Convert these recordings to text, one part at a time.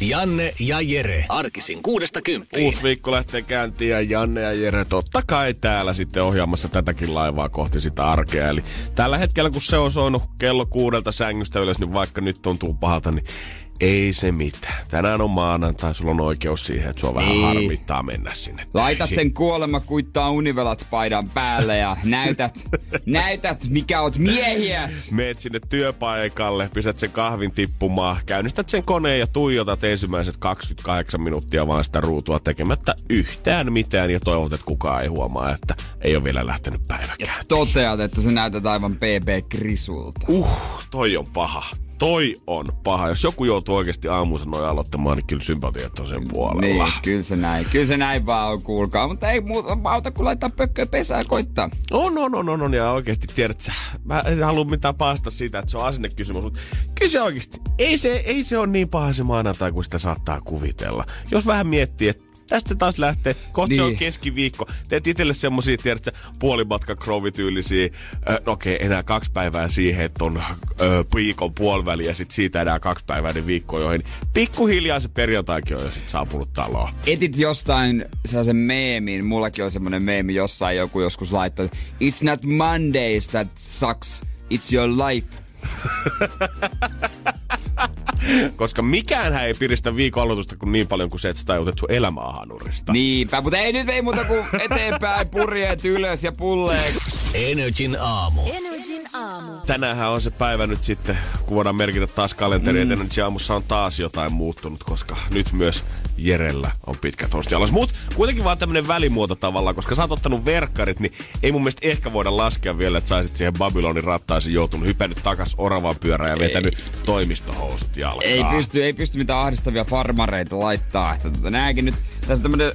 Janne ja Jere. Arkisin kuudesta kymppiin. Uusi viikko lähtee käyntiin ja Janne ja Jere totta kai täällä sitten ohjaamassa tätäkin laivaa kohti sitä arkea. Eli tällä hetkellä kun se on soinut kello kuudelta sängystä ylös, niin vaikka nyt tuntuu pahalta, niin ei se mitään. Tänään on maanantai, sulla on oikeus siihen, että sua vähän Ei. harmittaa mennä sinne. Laitat sen kuolema kuittaa univelat paidan päälle ja näytät, näytät mikä oot miehiäs. Meet sinne työpaikalle, pistät sen kahvin tippumaan, käynnistät sen koneen ja tuijotat ensimmäiset 28 minuuttia vaan sitä ruutua tekemättä yhtään mitään ja toivot, että kukaan ei huomaa, että ei ole vielä lähtenyt päiväkään. Toteat, että sä näytät aivan PB Krisulta. Uh, toi on paha. Toi on paha. Jos joku joutuu oikeasti aamuunsa noin aloittamaan, niin kyllä sympatiat on sen puolella. Niin, kyllä se näin. Kyllä se näin vaan on, kuulkaa. Mutta ei muuta auta kuin laittaa pökköä pesää ja koittaa. On, on, on, on, on. Ja oikeasti tiedät sä, mä en halua mitään paasta siitä, että se on asennekysymys, mutta kyllä se oikeasti, ei se, ei se ole niin paha se maanantai, kuin sitä saattaa kuvitella. Jos vähän miettii, että tästä taas lähtee, kohta niin. se on Niin. keskiviikko. Teet itselle semmosia, tiedät sä, puolimatka krovityylisiä. No okei, enää kaksi päivää siihen, että on ö, viikon puoliväli ja sit siitä enää kaksi päivää niin viikkoon, joihin pikkuhiljaa se perjantaikin on jo sit saapunut taloon. Etit jostain sellaisen meemin, mullakin on semmonen meemi, jossain joku joskus laittaa, It's not Mondays that sucks, it's your life. Koska mikään ei piristä viikon aloitusta kuin niin paljon kuin se, että sä tajut, että sun elämä on hanurista. Niinpä, mutta ei nyt ei muuta kuin eteenpäin, purjeet ylös ja pulleet. Energin aamu. Energin aamu. Tänäänhän on se päivä nyt sitten, kun voidaan merkitä taas kalenteriin, mm. että Energy aamussa on taas jotain muuttunut, koska nyt myös Jerellä on pitkä torsti alas. Mut kuitenkin vaan tämmönen välimuoto tavallaan, koska sä oot ottanut verkkarit, niin ei mun mielestä ehkä voida laskea vielä, että saisit siihen Babylonin rattaisiin joutunut, hypännyt takas oravan pyörään ja vetänyt toimistohousut Ei pysty, ei pysty mitään ahdistavia farmareita laittaa. Että nääkin nyt, tässä on tämmönen,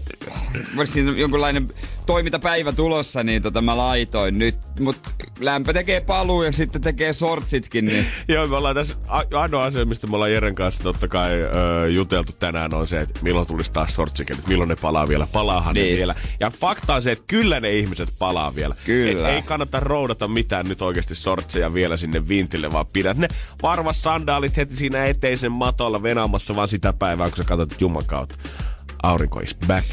siinä jonkunlainen toimintapäivä tulossa, niin tota mä laitoin nyt. Mut lämpö tekee paluu ja sitten tekee sortsitkin, niin Joo, me ollaan tässä, ainoa asia, mistä me ollaan Jeren kanssa totta kai ö, juteltu tänään on se, että milloin tulisi taas sortsikelit, milloin ne palaa vielä, palaahan niin. ne vielä. Ja fakta on se, että kyllä ne ihmiset palaa vielä. Kyllä. Et ei kannata roudata mitään nyt oikeasti sortseja vielä sinne vintille, vaan pidät ne varvas sandaalit heti siinä eteisen matolla venaamassa vaan sitä päivää, kun sä katsot että Juman kautta. Aurinko is back,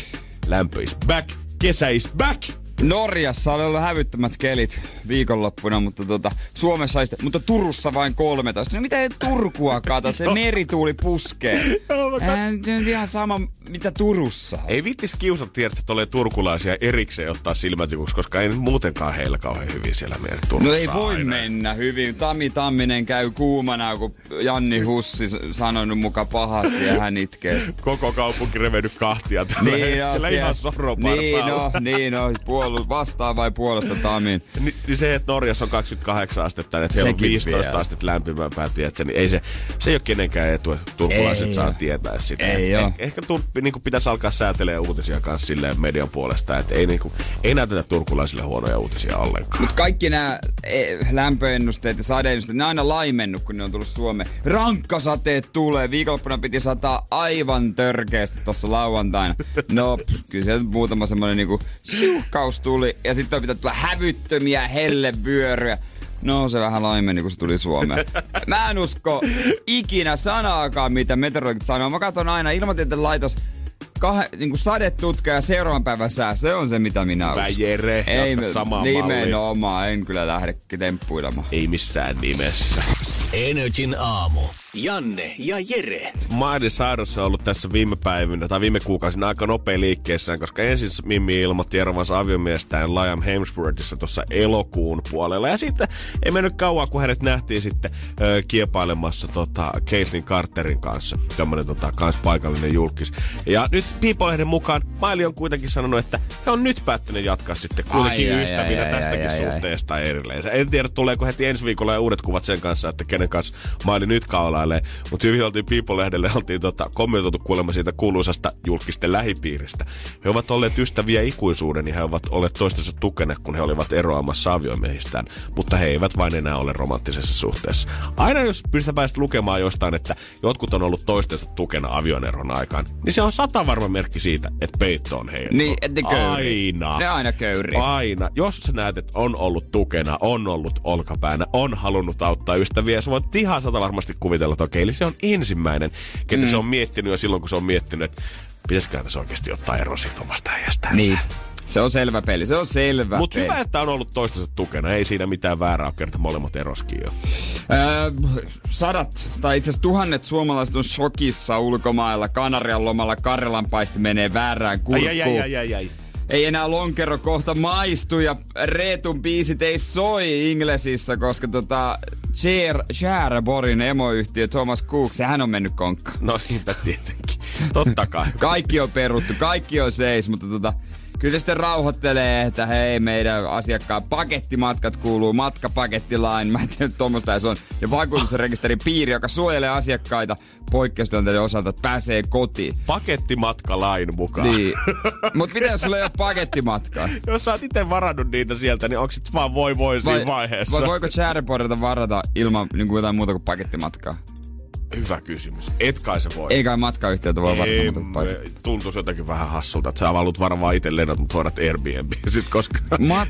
lämpö is back, kesä is back. Norjassa oli ollut hävyttömät kelit viikonloppuna, mutta tota, Suomessa ei sitä, mutta Turussa vain 13. No mitä ei Turkua kato, se merituuli puskee. Nyt on ihan sama, mitä Turussa. Ei vittis kiusat tiedä, että tulee turkulaisia erikseen ottaa silmätikuksi, koska ei muutenkaan heillä kauhean hyvin siellä meidän Turussa No ei voi aina. mennä hyvin. Tami Tamminen käy kuumana, kun Janni Hussi sanonut muka pahasti ja hän itkee. koko kaupunki revennyt kahtia tällä Niin, hetkellä no, ihan siellä-. Niin no, niin no, puolu, vastaa vai puolesta Tamin. Ni, niin se, että Norjassa on 28 astetta, että heillä on Sekin 15 vielä. astetta lämpimämpää, tiedätkö, niin ei se, se ei ole kenenkään etu, että turkulaiset Ei saa tietää sitä. Ei Et eh, ehkä turppi, niin pitäisi alkaa säätelemään uutisia kanssa silleen median puolesta, että ei, niin kuin, ei näytetä turkulaisille huonoja uutisia ollenkaan. Mut kaikki nämä lämpöennusteet ja sadeennusteet, ne on aina laimennut, kun ne on tullut Suomeen. Rankkasateet tulee. Viikonloppuna piti sataa aivan törkeästi tuossa lauantaina. No, pff, kyllä sieltä muutama semmonen niinku siuhkaus tuli. Ja sitten on pitänyt tulla hävyttömiä hellevyöryjä. No se vähän laimeni, kun se tuli Suomeen. Mä en usko ikinä sanaakaan, mitä meteorologit sanoo. Mä katson aina ilmatieteen laitos kah, niin sadetutka ja seuraavan päivän sää. Se on se, mitä minä uskon. Jere, jatka samaa Nimenomaan, en kyllä lähde temppuilemaan. Ei missään nimessä. Energin aamu. Janne ja Jere. Miley Cyrus on ollut tässä viime päivinä tai viime kuukausina aika nopea liikkeessään, koska ensin Mimmi ilmoitti erovansa aviomiestään Liam Hemsworthissa tuossa elokuun puolella. Ja sitten ei mennyt kauan, kun hänet nähtiin sitten ö, kiepailemassa tota, Caitlyn Carterin kanssa. Tämmönen tota, kans paikallinen julkis. Ja nyt People-lehden mukaan Miley on kuitenkin sanonut, että he on nyt päättänyt jatkaa sitten kuitenkin Ai, ai, ystävinä ai, ai, tästäkin ai, ai. suhteesta erilleen. En tiedä, tuleeko heti ensi viikolla ja uudet kuvat sen kanssa, että kenen kanssa Miley nyt kaulailee, vierailee. Mutta hyvin oltiin People-lehdelle, oltiin tota, kommentoitu kuulemma siitä kuuluisasta julkisten lähipiiristä. He ovat olleet ystäviä ikuisuuden, niin he ovat olleet toistensa tukena, kun he olivat eroamassa aviomiehistään. Mutta he eivät vain enää ole romanttisessa suhteessa. Aina jos pystytään päästä lukemaan jostain, että jotkut on ollut toistensa tukena avioneron aikaan, niin se on sata varma merkki siitä, että peitto on heidän. Niin, että ne. Aina. Ne aina köyrii. Aina. Jos sä näet, että on ollut tukena, on ollut olkapäänä, on halunnut auttaa ystäviä, sä voit ihan sata varmasti kuvitella, että okei, eli se on ensimmäinen, ketä mm. se on miettinyt jo silloin, kun se on miettinyt, että pitäisikö tässä oikeasti ottaa ero siitä omasta äijästään. Niin. Se on selvä peli, se on selvä Mutta hyvä, että on ollut toistensa tukena. Ei siinä mitään väärää ole, kerta molemmat eroskin jo. Öö, sadat, tai itse asiassa tuhannet suomalaiset on shokissa ulkomailla. Kanarian lomalla Karjalan paisti menee väärään kurkkuun. Ai, ai, ai, ai, ai. Ei enää lonkero kohta maistu ja Reetun biisit ei soi Inglesissä, koska tota Cher, Borin emoyhtiö Thomas Cook, sehän on mennyt konkka. No niinpä tietenkin. Totta kai. Kaikki on peruttu, kaikki on seis, mutta tota, kyllä se sitten rauhoittelee, että hei, meidän asiakkaan pakettimatkat kuuluu matkapakettilain. Mä en tiedä, tuommoista se on. Ja vakuutusrekisterin piiri, joka suojelee asiakkaita poikkeustilanteiden osalta, että pääsee kotiin. Pakettimatkalain mukaan. Niin. Mut miten jos sulla ei ole pakettimatkaa? Jos sä oot itse varannut niitä sieltä, niin onko sit vaan voi voi siinä vaiheessa? vai voiko Chatterboardilta varata ilman niin kuin jotain muuta kuin pakettimatkaa? Hyvä kysymys. Et kai se voi. Ei kai matkayhtiöltä voi pakettimatkaa. tuntuisi jotenkin vähän hassulta, että sä haluat varmaan itse lennot, mutta hoidat Airbnb. Sit, koska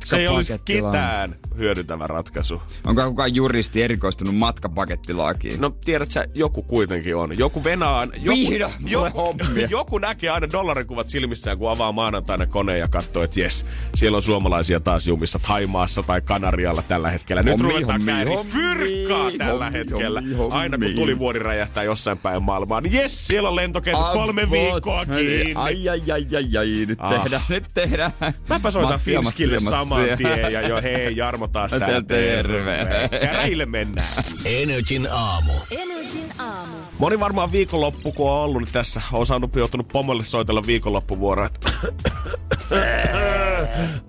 se ei olisi ketään hyödyntävä ratkaisu. Onko kukaan juristi erikoistunut matkapakettilakiin? No tiedät sä, joku kuitenkin on. Joku venaan, joku, mulle joku, joku näkee aina dollarikuvat silmissään, kun avaa maanantaina koneen ja katsoo, että jes, siellä on suomalaisia taas jumissa Thaimaassa tai Kanarialla tällä hetkellä. Nyt Hommi, ruvetaan hommi, hommi, fyrkkaa tällä hommi, hetkellä. hommi, hommi. Aina kun tulivuori räjähtää jossain päin maailmaa, niin jes, siellä on lentokentät kolme viikkoa kiinni. Ai, ai, ai, ai, ai, nyt Ah. tehdään, nyt tehdään. Mäpä soitan Massia, Finskille massia, saman massia. tien ja jo hei Jarmo taas Terve. täällä terve. Käräjille mennään. Energin aamu. Energin aamu. Moni varmaan viikonloppu, kun on ollut, niin tässä on saanut joutunut pomolle soitella viikonloppuvuoroa.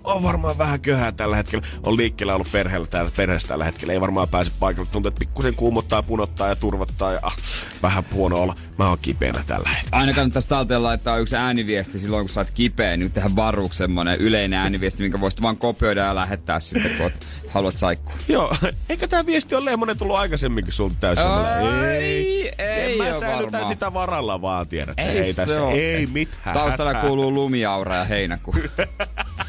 on varmaan vähän köhää tällä hetkellä. On liikkeellä ollut perheellä täällä, perheessä tällä hetkellä. Ei varmaan pääse paikalle. Tuntuu, että pikkusen kuumottaa, punottaa ja turvattaa. Ja, ah, vähän huono olla. Mä oon kipeänä tällä hetkellä. Aina kannattaisi talteen laittaa yksi ääniviesti silloin, kun sä oot kipeä. Nyt tehdään varuuksi semmonen yleinen ääniviesti, minkä voisit vaan kopioida ja lähettää sitten, kun oot, haluat saikkua. Joo, eikö tää viesti ole Lehmonen tullut aikaisemminkin sulta täysin? Ei, ei en mä oo säilytä varmaan. sitä varalla vaan, tiedät. Ei Ei, tässä, ei mitään. Taustalla kuuluu lumiaura ja heinäkuu.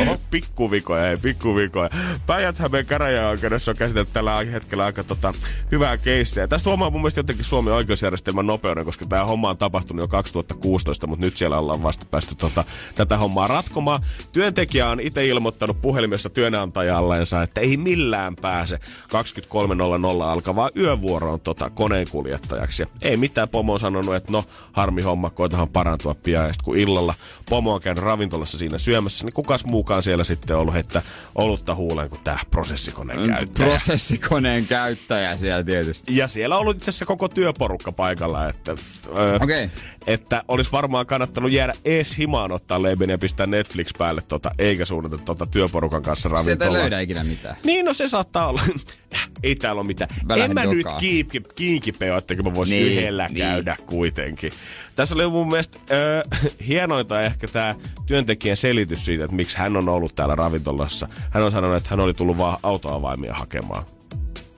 Oho, pikkuvikoja, ei pikkuvikoja. Päijät-Hämeen käräjäoikeudessa on käsitelty tällä hetkellä aika tota, hyvää keissiä. Tästä huomaa mun mielestä jotenkin Suomen oikeusjärjestelmän nopeuden, koska tämä homma on tapahtunut jo 2016, mutta nyt siellä ollaan vasta päästy tota, tätä hommaa ratkomaan. Työntekijä on itse ilmoittanut puhelimessa työnantajalleensa, että ei millään pääse 23.00 alkavaa yövuoroon tota, koneenkuljettajaksi. Ja ei mitään, pomo on sanonut, että no harmi homma, koitahan parantua pian. Ja kun illalla pomo on käynyt ravintolassa siinä syömässä, niin kukas muukaan siellä sitten ollut heittää olutta huuleen kuin tämä prosessikoneen käyttäjä. Prosessikoneen käyttäjä siellä tietysti. Ja siellä on ollut itse asiassa koko työporukka paikalla, että, öö, Okei. että olisi varmaan kannattanut jäädä ees himaan ottaa leibin ja pistää Netflix päälle, tota, eikä suunnata tota työporukan kanssa Sieltä ei ravintolaan. löydä ikinä mitään. Niin, no se saattaa olla. ei täällä ole mitään. Mä en mä nyt kiinki, kiinkipeä, että mä voisin Niin, yhdellä niin. niin. käydä kuitenkin. Tässä oli mun mielestä öö, hienointa ehkä tämä työntekijän selitys siitä, että miksi hän on ollut täällä ravintolassa. Hän on sanonut, että hän oli tullut vaan autoavaimia hakemaan.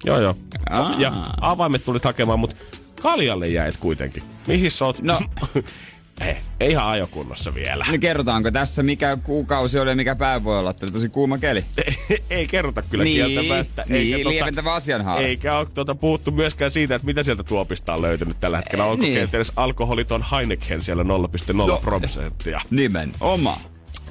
Joo, joo. Aa. Ja avaimet tulit hakemaan, mutta kaljalle jäit kuitenkin. Mihin sä oot? No. ei, ei ihan ajokunnossa vielä. Niin kerrotaanko tässä, mikä kuukausi oli ja mikä päivä voi olla? Oli tosi kuuma keli. ei kerrota kyllä Niin, kieltämättä. niin, Eikä lieventävä asianhaara. Eikä ole tuota, puhuttu myöskään siitä, että mitä sieltä tuopista on löytynyt tällä hetkellä. Onko niin. kenties alkoholiton Heineken siellä 0,0 No. prosenttia. Nimenomaan.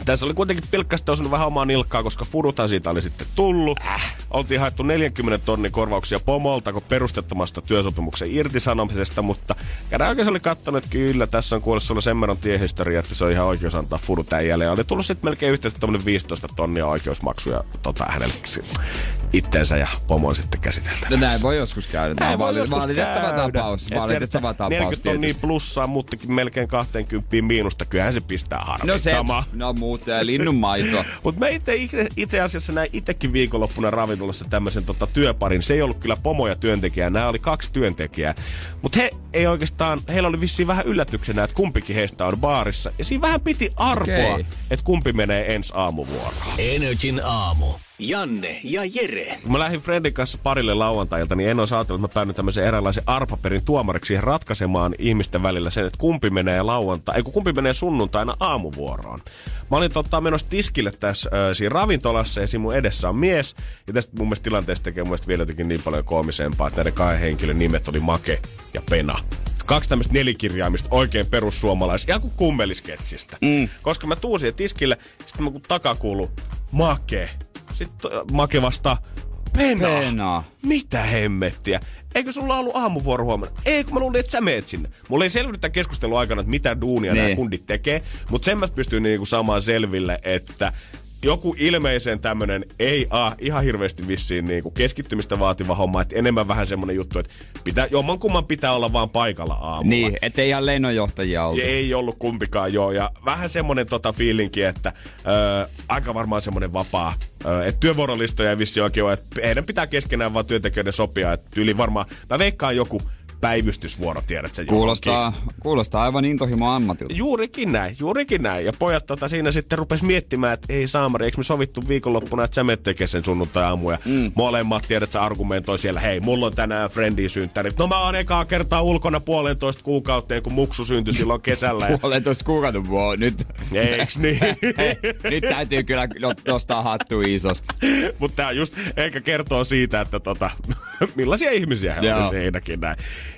Tässä oli kuitenkin pilkkästi osunut vähän omaa nilkkaa, koska fuduthan siitä oli sitten tullut. Äh. Oltiin haettu 40 tonnin korvauksia pomolta, kun perustettomasta työsopimuksen irtisanomisesta, mutta käräjäoikeus oli katsonut, että kyllä tässä on kuullut sulla sen verran tiehistoria, että se on ihan oikeus antaa fudut äijälle. Ja oli tullut sitten melkein yhteensä tuommoinen 15 tonnia oikeusmaksuja tota, hänelle itteensä ja pomon sitten käsiteltäväksi. No näin voi joskus käydä. On voi joskus valitettava käydä. tapaus. Et Valitettava tapaus 40 tonnia plussaa, muttikin melkein 20 miinusta. Kyllähän se pistää No se, harmittamaan. no muuta ja linnun maitoa. Mutta mä itse, itse asiassa näin itsekin viikonloppuna ravintolassa tämmöisen tota, työparin. Se ei ollut kyllä pomoja työntekijää, nämä oli kaksi työntekijää. Mutta he ei oikeastaan, heillä oli vissiin vähän yllätyksenä, että kumpikin heistä on baarissa. Ja siinä vähän piti arpoa, okay. että kumpi menee ensi aamuvuoroon. Energin aamu. Janne ja Jere. Kun mä lähdin Fredin kanssa parille lauantailta, niin en olisi ajatellut, että mä päädyin tämmöisen eräänlaisen arpaperin tuomariksi siihen ratkaisemaan ihmisten välillä sen, että kumpi menee lauantai, ei kun kumpi menee sunnuntaina aamuvuoroon. Mä olin totta menossa tiskille tässä äh, siinä ravintolassa ja siinä mun edessä on mies. Ja tästä mun mielestä tilanteesta tekee mun mielestä vielä jotenkin niin paljon koomisempaa, että näiden kahden henkilön nimet oli Make ja Pena kaksi tämmöistä nelikirjaimista oikein perussuomalaisia, ihan kuin kummelisketsistä. Mm. Koska mä tuun siihen tiskille, sitten mä kun takakuulu, make. Sitten make vastaa, Pena. Pena. Mitä hemmettiä? Eikö sulla ollut aamuvuoro huomenna? Ei, kun mä luulin, että sä meet sinne. Mulla ei selvinnyt tämän keskustelun aikana, että mitä duunia niin. nämä kundit tekee. Mutta sen mä pystyn niinku saamaan selville, että joku ilmeisen tämmönen ei a, ihan hirveästi vissiin niinku keskittymistä vaativa homma, että enemmän vähän semmonen juttu, että pitää, jomman kumman pitää olla vaan paikalla aamulla. Niin, ettei ihan lennonjohtajia ollut. Ei ollut kumpikaan joo, ja vähän semmonen tota fiilinki, että ö, aika varmaan semmonen vapaa, että työvuorolistoja ei vissi oikein ole, että heidän pitää keskenään vaan työntekijöiden sopia, että yli varmaan, mä veikkaan joku päivystysvuoro, tiedät sen kuulostaa, kuulostaa aivan intohimo ammatilta. Juurikin näin, juurikin näin. Ja pojat tota, siinä sitten rupes miettimään, että ei Saamari, eikö me sovittu viikonloppuna, että sä menet tekemään sen sunnuntai-aamu. Ja mm. molemmat tiedät, sä argumentoi siellä, hei, mulla on tänään friendin synttäri. No mä oon ekaa kertaa ulkona puolentoista kuukauteen, kun muksu syntyi silloin kesällä. Ja... puolentoista kuukautta, wow, nyt. Eiks niin? hei, nyt täytyy kyllä nostaa hattu isosti. Mutta tää just ehkä kertoo siitä, että tota, millaisia ihmisiä he on siinäkin näin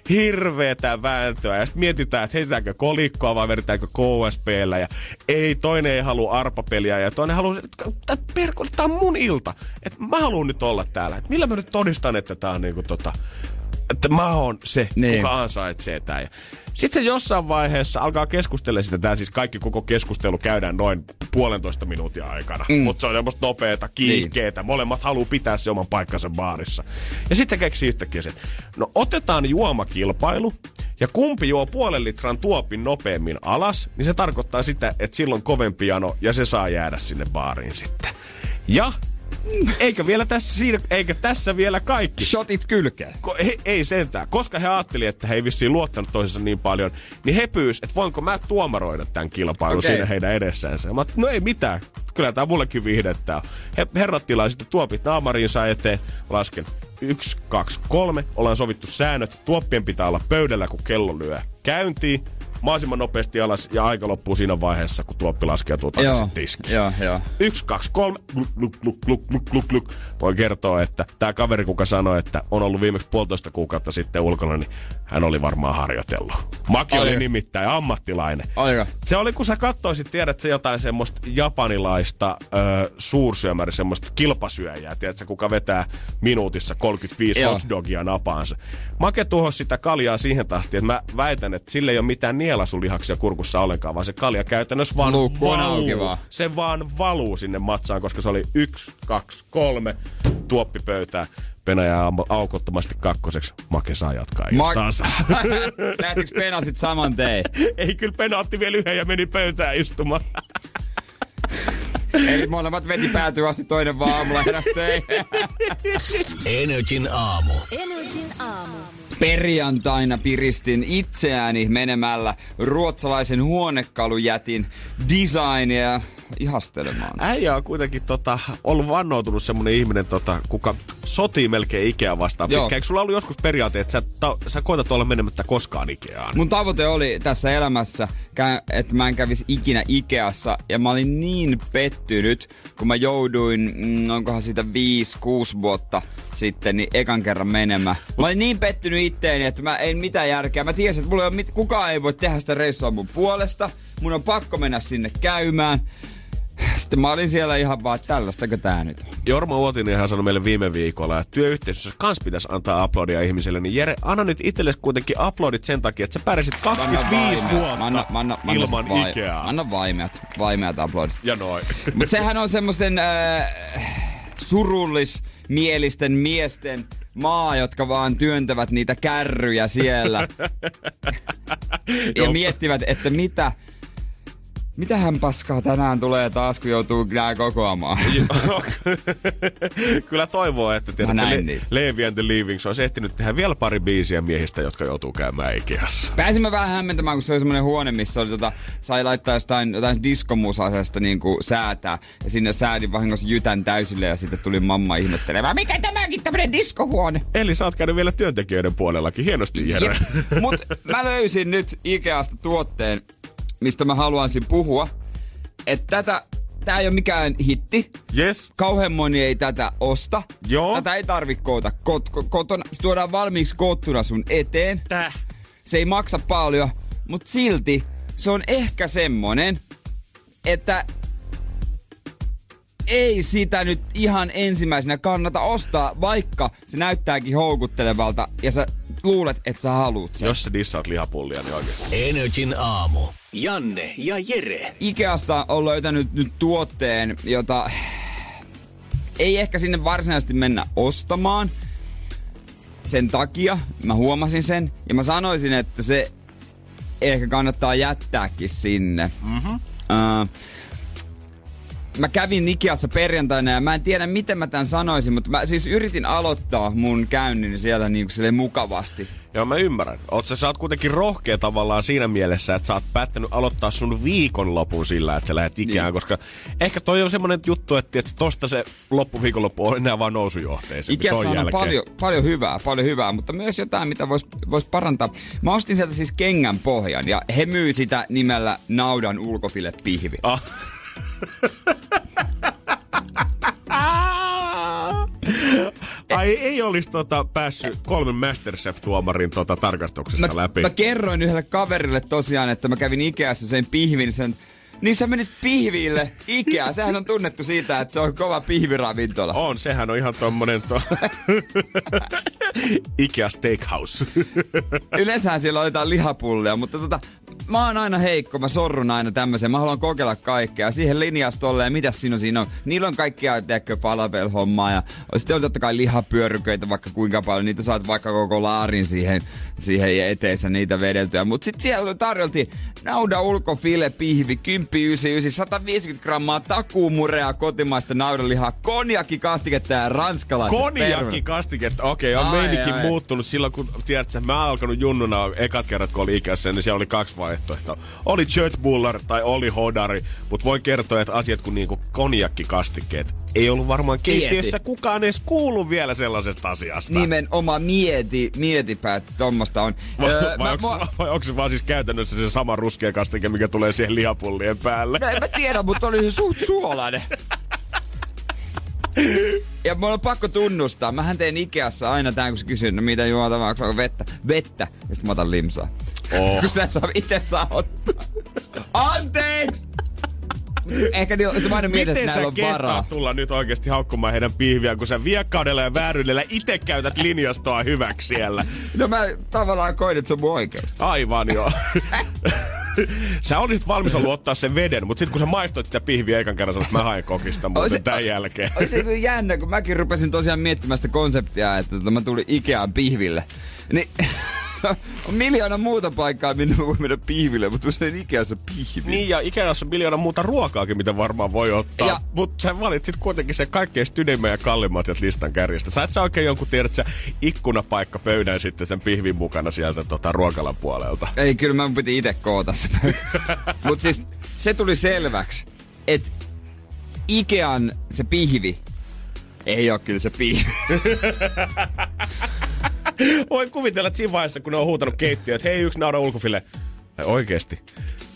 hirveetä vääntöä. Ja sitten mietitään, että heitetäänkö kolikkoa vai vedetäänkö KSPllä. Ja ei, toinen ei halua arpapeliä ja toinen haluaa, että perkele, tää on mun ilta. Että mä haluan nyt olla täällä. Että millä mä nyt todistan, että tää on niinku tota, että mä oon se, niin. kuka ansaitsee tää. Ja sitten jossain vaiheessa alkaa keskustella sitä. Tämä siis kaikki koko keskustelu käydään noin puolentoista minuutin aikana. Mm. Mutta se on semmoista nopeeta, kiihkeetä. Niin. Molemmat haluaa pitää se oman paikkansa baarissa. Ja sitten keksii yhtäkkiä se, no otetaan juomakilpailu. Ja kumpi juo puolen litran tuopin nopeammin alas, niin se tarkoittaa sitä, että silloin kovempi jano ja se saa jäädä sinne baariin sitten. Ja eikä vielä tässä, siinä, eikä tässä vielä kaikki. Shotit kylkeen. Ko, he, ei sentään. Koska he ajatteli, että he ei vissiin luottanut toisensa niin paljon, niin he pyysi, että voinko mä tuomaroida tämän kilpailun okay. siinä heidän edessään. Mä no ei mitään. Kyllä tämä mullekin viihdettä He, herrat tilaa sitten tuopit naamariinsa eteen. Lasken yksi, kaksi, kolme. Ollaan sovittu säännöt. Tuoppien pitää olla pöydällä, kun kello lyö käyntiin mahdollisimman nopeasti alas ja aika loppuu siinä vaiheessa, kun tuoppi laskeutuu takaisin tiskiin. Joo, joo. Yksi, kaksi, kolme, gluk, gluk, gluk, gluk, gluk, gluk, gluk. Voi kertoa, että tämä kaveri, kuka sanoi, että on ollut viimeksi puolitoista kuukautta sitten ulkona, niin hän oli varmaan harjoitellut. Maki oli nimittäin ammattilainen. Aika. Se oli, kun sä katsoisit, tiedät se jotain semmoista japanilaista ö, suursyömäri, semmoista kilpasyöjää, tiedät kuka vetää minuutissa 35 Joo. hotdogia napaansa. Make tuhosi sitä kaljaa siihen tahtiin, että mä väitän, että sille ei ole mitään nielasulihaksia kurkussa ollenkaan, vaan se kalja käytännössä vaan Luukku valuu. Vaan. Se vaan valuu sinne matsaan, koska se oli yksi, kaksi, kolme tuoppi pöytää. Pena jää aukottomasti kakkoseksi. Make saa jatkaa Ma- taas. Lähtikö Pena sit saman tein? Ei, kyllä Pena otti vielä yhden ja meni pöytään istumaan. Eli molemmat veti päätyä asti toinen vaan aamulla Energin aamu. Energin aamu. Perjantaina piristin itseääni menemällä ruotsalaisen huonekalujätin designia ihastelemaan. Äijä on kuitenkin tota, ollut vannoutunut semmonen ihminen, tota, kuka sotii melkein Ikea vastaan. Joo. Eikö sulla ollut joskus periaate, että sä, ta, sä koetat olla menemättä koskaan Ikeaan? Mun tavoite oli tässä elämässä, että mä en kävisi ikinä Ikeassa. Ja mä olin niin pettynyt, kun mä jouduin, mm, onkohan siitä 5-6 vuotta sitten, niin ekan kerran menemään. Mä olin niin pettynyt itteeni, että mä en mitään järkeä. Mä tiesin, että mulla ei mit- kukaan ei voi tehdä sitä reissua mun puolesta. Mun on pakko mennä sinne käymään. Sitten mä olin siellä ihan vaan, että tällaistako tää nyt on. Jorma Uotinen sanoi meille viime viikolla, että työyhteisössä kans pitäisi antaa aplodia ihmiselle. Niin Jere, anna nyt itsellesi kuitenkin aplodit sen takia, että sä pärjäsit 25 vuotta anna, anna, anna, ilman vai, Ikeaa. Anna vaimeat, vaimeat aplodit. Ja noin. Mutta sehän on semmoisten äh, surullis mielisten miesten maa, jotka vaan työntävät niitä kärryjä siellä. ja miettivät, että mitä, Mitähän paskaa tänään tulee taas, kun joutuu nää kokoamaan? Kyllä toivoo, että tiedät, se Le- Levi and the Leavings olisi ehtinyt tehdä vielä pari biisiä miehistä, jotka joutuu käymään Ikeassa. Pääsimme vähän hämmentämään, kun se oli semmoinen huone, missä oli tota, sai laittaa jostain, jotain diskomusasesta niin kuin säätää. Ja sinne säädin vahingossa jytän täysille ja sitten tuli mamma ihmettelemään, mikä tämäkin tämmöinen diskohuone? Eli sä oot käynyt vielä työntekijöiden puolellakin. Hienosti, Jere. Mut mä löysin nyt Ikeasta tuotteen, mistä mä haluaisin puhua. Että tätä, tää ei ole mikään hitti. Yes. Kauhean moni ei tätä osta. Joo. Tätä ei tarvi koota kot, ko, kotona. Se tuodaan valmiiksi koottuna sun eteen. Täh. Se ei maksa paljon, mutta silti se on ehkä semmonen, että ei sitä nyt ihan ensimmäisenä kannata ostaa, vaikka se näyttääkin houkuttelevalta ja sä luulet, että sä haluut sen. Jos sä dissaat lihapullia, niin oikeesti. Energin aamu. Janne ja Jere. Ikeasta on löytänyt nyt tuotteen, jota ei ehkä sinne varsinaisesti mennä ostamaan. Sen takia mä huomasin sen ja mä sanoisin, että se ehkä kannattaa jättääkin sinne. Mm-hmm. Uh, mä kävin Ikeassa perjantaina ja mä en tiedä miten mä tämän sanoisin, mutta mä siis yritin aloittaa mun käynnin siellä niinku mukavasti. Joo, mä ymmärrän. Oot sä, sä oot kuitenkin rohkea tavallaan siinä mielessä, että sä oot päättänyt aloittaa sun viikonlopun sillä, että sä lähdet ikään, niin. koska ehkä toi on semmonen juttu, että, että tosta se loppuviikonloppu on enää vaan nousujohteeseen. Ikeassa on paljon, paljon hyvää, paljon hyvää, mutta myös jotain, mitä voisi vois parantaa. Mä ostin sieltä siis kengän pohjan ja he myy sitä nimellä naudan ulkofile pihvi. Ah. Ai ei olisi tota päässyt kolmen Masterchef-tuomarin tota tarkastuksesta mä, läpi. Mä kerroin yhdelle kaverille tosiaan, että mä kävin Ikeassa sen pihvin, sen niin sä menit pihviille Ikea. Sehän on tunnettu siitä, että se on kova pihviravintola. On, sehän on ihan tommonen to... Ikea Steakhouse. Yleensähän siellä on jotain lihapullia, mutta tota, mä oon aina heikko, mä sorrun aina tämmöiseen. Mä haluan kokeilla kaikkea. Siihen linjastolle ja mitä siinä on siinä on. Niillä on kaikkia, tiedätkö, falafel-hommaa ja sitten on totta kai lihapyöryköitä vaikka kuinka paljon. Niitä saat vaikka koko laarin siihen, siihen eteensä niitä vedeltyä. Mut sit siellä tarjoltiin nauda ulkofile pihvi 10,99, 150 grammaa takuumurea kotimaista naudanlihaa, konjakikastiketta ja ranskalaista Konjakikastiketta, okei, okay, on meininkin muuttunut silloin, kun tiedät, mä oon alkanut junnuna ekat kerrat, kun oli ikässä, niin siellä oli kaksi vaihtoehtoa. Oli Buller tai oli Hodari, mutta voin kertoa, että asiat kuin niinku konjakkikastikkeet ei ollut varmaan keittiössä kukaan edes kuullut vielä sellaisesta asiasta. Nimenomaan mieti, mietipä, että tuommoista on. Vai, öö, vai, onko, mä... vai onko se vaan siis käytännössä se sama ruskea kastike, mikä tulee siihen lihapullien päälle? Mä en mä tiedä, mutta oli se suht suolainen. Ja mulla on pakko tunnustaa, mähän teen Ikeassa aina tämän, kun se kysyy, no mitä juotavaa, onko vettä? Vettä. Ja sitten mä otan limsaa. Oh. kun sä saa itse saa ottaa. Anteeksi! Ehkä niillä, mä aina mietin, että näillä on varaa. tulla nyt oikeasti haukkumaan heidän pihviä, kun sä viekkaudella ja vääryydellä itse käytät linjastoa hyväksi siellä? No mä tavallaan koin, että se on mun oikeus. Aivan joo. sä olisit valmis ollut ottaa sen veden, mutta sitten kun sä maistoit sitä pihviä ekan kerran, sanoit, että mä haen kokista muuten se, tämän jälkeen. Oli se jännä, kun mäkin rupesin tosiaan miettimään sitä konseptia, että mä tulin Ikeaan pihville. Niin on miljoona muuta paikkaa, minne voi mennä pihville, mutta se on Ikeassa pihvi. Niin, ja Ikeassa on miljoona muuta ruokaakin, mitä varmaan voi ottaa. Ja... Mutta sä valitsit kuitenkin se kaikkein stydemmän ja kallimmat listan kärjestä. Sä et sä oikein jonkun tiedä, ikkunapaikka pöydän sitten sen pihvin mukana sieltä tota, ruokalan puolelta. Ei, kyllä mä piti itse koota se Mutta siis se tuli selväksi, että Ikean se pihvi ei ole kyllä se pihvi. Voin kuvitella, että siinä vaiheessa, kun ne on huutanut keittiöön, että hei, yksi naudan ulkofille. Oikeesti.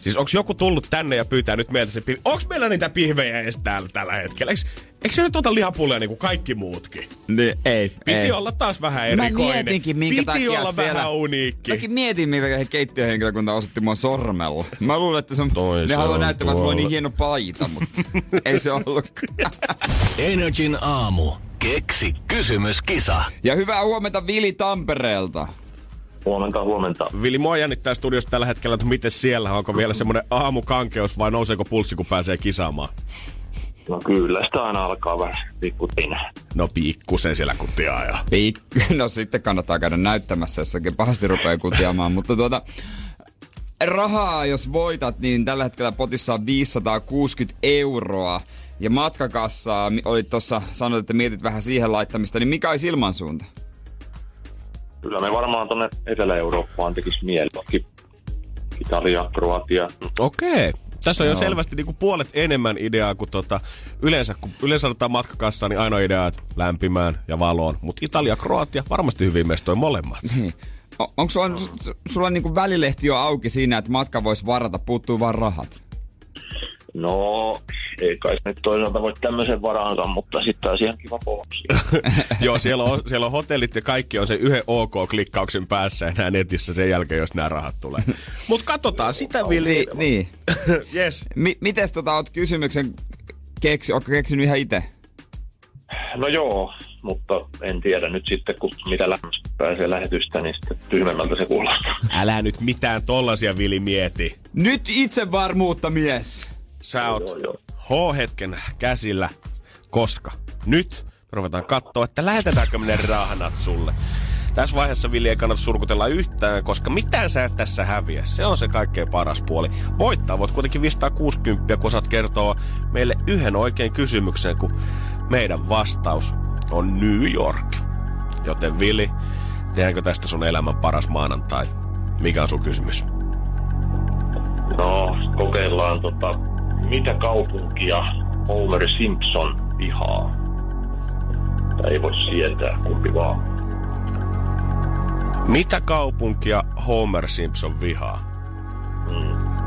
Siis onko joku tullut tänne ja pyytää nyt meiltä se pihvi? Onko meillä niitä pihvejä edes täällä tällä hetkellä? Eikö, eikö se nyt ota lihapullia niin kuin kaikki muutkin? Niin, ei. Piti ei. olla taas vähän erikoinen. Mä mietinkin, minkä Piti takia olla siellä... vähän uniikki. Mäkin mietin, minkä keittiöhenkilökunta osoitti mua sormella. Mä luulen, että se on... Toi ne haluaa näyttämään, että voi niin hieno paita, mutta ei se ollutkaan. Energin aamu. Keksi kysymyskisa. Ja hyvää huomenta Vili Tampereelta. Huomenta, huomenta. Vili, mua jännittää studiossa tällä hetkellä, että miten siellä, onko vielä semmoinen aamukankeus vai nouseeko pulssi, kun pääsee kisaamaan? No kyllä, sitä aina alkaa vähän pikkutin. No pikkusen siellä kutiaa ja... Pik- no sitten kannattaa käydä näyttämässä, jossakin pahasti rupeaa kutiamaan, mutta tuota... rahaa, jos voitat, niin tällä hetkellä potissa on 560 euroa. Ja matkakassaa, oli tuossa sanoit, että mietit vähän siihen laittamista, niin mikä olisi ilmansuunta? Kyllä me varmaan tuonne Etelä-Eurooppaan tekisi mieli. Italia, Kroatia. Okei. Tässä on jo selvästi niin kuin puolet enemmän ideaa kuin tota, yleensä, kun yleensä otetaan matkakassa, niin ainoa idea, että lämpimään ja valoon. Mutta Italia, Kroatia, varmasti hyvin mestoi molemmat. Niin. Onko sulla, sulla niinku välilehti jo auki siinä, että matka voisi varata, puuttuu vaan rahat? No, ei kai se nyt toisaalta voi tämmöisen varaansa, mutta sitten taas ihan kiva bonus. Joo, siellä on, siellä on hotellit ja kaikki on se yhden OK-klikkauksen päässä ja nää netissä sen jälkeen, jos nämä rahat tulee. Mutta katsotaan sitä, Vili. Niin. niin. yes. Mi- mites tota, oot kysymyksen keksi, ootko keksinyt ihan itse? No joo, mutta en tiedä nyt sitten, kun mitä lämmöstä pääsee lähetystä, niin sitten tyhmemmältä se kuulostaa. Älä nyt mitään tollasia, Vili, mieti. Nyt itsevarmuutta, mies! Sä oot. H-hetken käsillä, koska nyt me ruvetaan katsoa, että lähetetäänkö me ne rahanat sulle. Tässä vaiheessa Vili ei kannata surkutella yhtään, koska mitään sä et tässä häviä. Se on se kaikkein paras puoli. Voittaa voit kuitenkin 560, kun osaat kertoa meille yhden oikein kysymyksen, kun meidän vastaus on New York. Joten Vili, tehdäänkö tästä sun elämän paras maanantai? Mikä on sun kysymys? No, kokeillaan tota, mitä kaupunkia Homer Simpson vihaa. Tai ei voi sietää, kumpi vaan. Mitä kaupunkia Homer Simpson vihaa?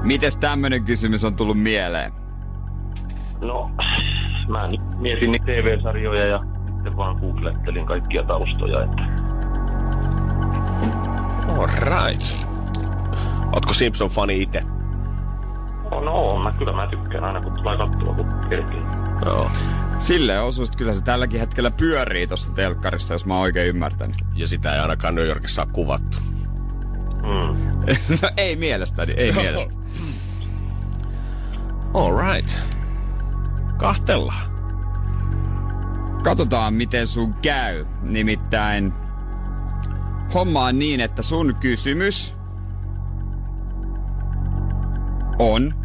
Mites tämmönen kysymys on tullut mieleen? No, mä mietin niitä TV-sarjoja ja sitten vaan googlettelin kaikkia taustoja, että Alright. Ootko Simpson-fani itse? No, no mä, kyllä mä tykkään aina kun tulee katsoa, kun kerkii. Joo. Sille osuus, että kyllä se tälläkin hetkellä pyörii tuossa telkkarissa, jos mä oon oikein ymmärtänyt. Ja sitä ei ainakaan New Yorkissa ole kuvattu. Mm. no ei mielestäni, ei mielestäni. Alright. Kahtellaan. Katsotaan, miten sun käy. Nimittäin homma on niin, että sun kysymys on...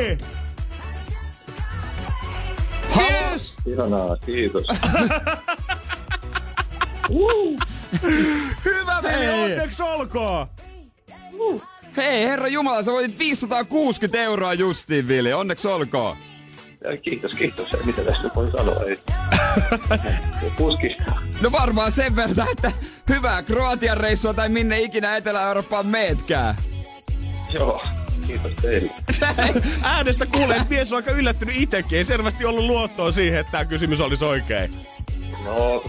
Vili! Yes! Ihanaa, kiitos. Hyvä, Vili! Onneksi olkoon! Hei, herra Jumala, sä voitit 560 euroa justiin, Vili. Onneksi olkoon. Ja kiitos, kiitos. Mitä tästä voi sanoa? Ei. Puskista. No varmaan sen verran, että hyvää Kroatian reissua tai minne ikinä Etelä-Eurooppaan meetkään. Joo, kiitos teille. Äänestä kuulee, että mies on aika yllättynyt itsekin. Ei selvästi ollut luottoa siihen, että tämä kysymys olisi oikein. No,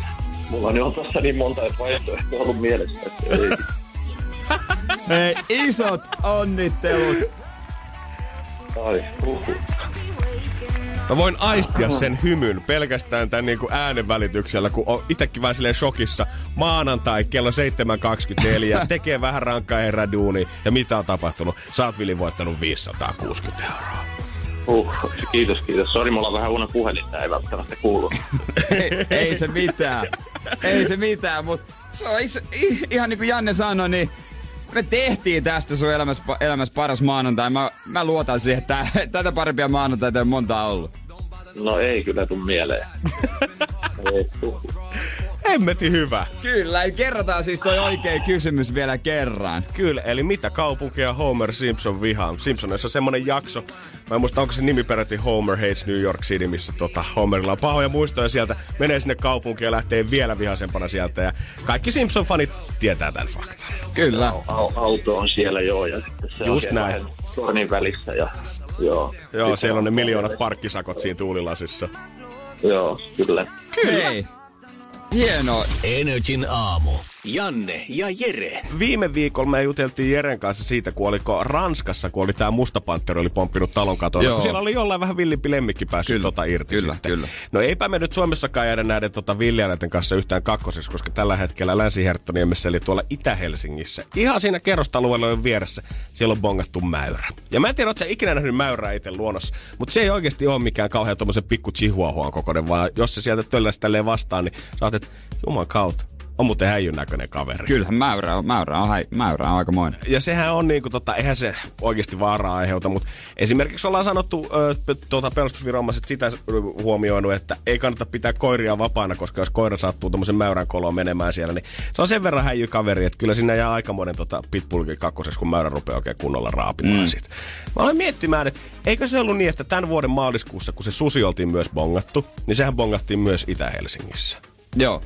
mulla on jo tossa niin monta että vaihtoehtoa ollut mielessä, että ei. Hei, isot onnittelut. Ai, uhu. Mä voin aistia sen hymyn pelkästään tämän niin kuin äänen välityksellä, kun on itsekin vähän silleen shokissa. Maanantai kello 7.24, tekee vähän rankkaa heräduuni. Ja mitä on tapahtunut? Sä oot Vili voittanut 560 euroa. Uh, kiitos, kiitos. Sori, mulla on vähän huono puhelin, tää ei välttämättä kuulu. ei, ei se mitään. Ei se mitään, mutta se on itse, ihan niin kuin Janne sanoi, niin me tehtiin tästä sun elämässä, elämässä paras maanantai. Mä, mä luotan siihen, että tätä parempia maanantaita ei ole monta ollut. No ei kyllä tuu mieleen. Hemmeti hyvä. Kyllä, kerrotaan siis toi oikea kysymys vielä kerran. Kyllä, eli mitä kaupunkia Homer Simpson vihaa? Simpsonissa on semmonen jakso, mä en muista onko se nimi peräti Homer Hates New York City, missä tota, Homerilla on pahoja muistoja sieltä, menee sinne kaupunkiin ja lähtee vielä vihaisempana sieltä. Ja kaikki Simpson-fanit tietää tämän faktan. Kyllä. Au- auto on siellä joo ja sitten se Just on näin. tornin välissä ja joo. Joo, siellä on ne miljoonat parkkisakot siinä tuulilasissa. Joo, kyllä. Hei. Hienoa. Energin aamu. Janne ja Jere. Viime viikolla me juteltiin Jeren kanssa siitä, kun oliko Ranskassa, kun oli tämä musta pantteri, oli pomppinut talon katolla. Kun siellä oli jollain vähän villimpi lemmikki päässyt Kyllä, tota irti kyllä, sitten. kyllä. No eipä me nyt Suomessakaan jäädä näiden tota villiäläiden kanssa yhtään kakkoseksi, koska tällä hetkellä Länsi-Herttoniemessä eli tuolla Itä-Helsingissä. Ihan siinä kerrostalueella on vieressä, siellä on bongattu mäyrä. Ja mä en tiedä, ootko sä ikinä nähnyt mäyrää itse luonnossa, mutta se ei oikeasti ole mikään kauhean tommosen pikku chihuahuan kokoinen, vaan jos se sieltä tölläsi tälleen vastaan, niin sä että juman kautta. On muuten häijyn näköinen kaveri. Kyllähän mäyrä on, mäyrä on, hai, mäyrä on aikamoinen. Ja sehän on niinku, tota, eihän se oikeasti vaaraa aiheuta, mutta esimerkiksi ollaan sanottu, ö, tuota, pelastusviranomaiset sitä huomioinut, että ei kannata pitää koiria vapaana, koska jos koira sattuu tuommoisen mäyrän koloon menemään siellä, niin se on sen verran häijy kaveri, että kyllä sinne jää aikamoinen tota, pitbullkin kakkoseksi, kun mäyrä rupeaa oikein kunnolla raapimaan mm. siitä. Mä olen miettimään, että eikö se ollut niin, että tämän vuoden maaliskuussa, kun se susi oltiin myös bongattu, niin sehän bongattiin myös Itä-Helsingissä Joo.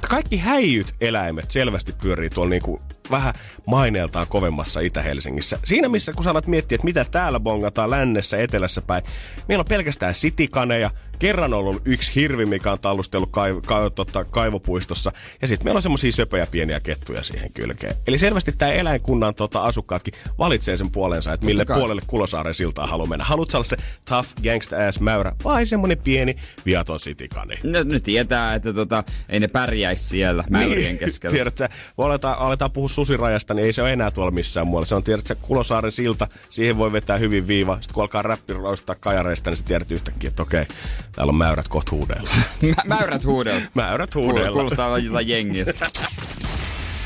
Kaikki häijyt eläimet selvästi pyörii tuolla niinku vähän maineeltaan kovemmassa Itä-Helsingissä. Siinä missä kun sä alat miettiä, että mitä täällä bongataan lännessä, etelässä päin, meillä on pelkästään sitikaneja, kerran on ollut yksi hirvi, mikä on tallustellut kaiv- ka- tota, kaivopuistossa, ja sitten meillä on semmoisia söpöjä pieniä kettuja siihen kylkeen. Eli selvästi tämä eläinkunnan tota, asukkaatkin valitsee sen puolensa, että mille puolelle Kulosaaren siltaa haluaa mennä. Haluatko olla se tough gangsta ass mäyrä vai semmonen pieni viaton sitikani? Ne, ne tietää, että tota, ei ne pärjäisi siellä mäyrien keskellä. Tiedätkö, kun aletaan, aletaan puhua susirajasta, niin ei se ole enää tuolla missään muualla. Se on, tiedätkö, Kulosaaren silta, siihen voi vetää hyvin viiva. Sitten kun alkaa räppi kajareista, niin sä tiedät yhtäkkiä, että okei, täällä on mäyrät kohta huudella. Mä, mäyrät huudella. mäyrät huudella. Kuulostaa jotain jengiä.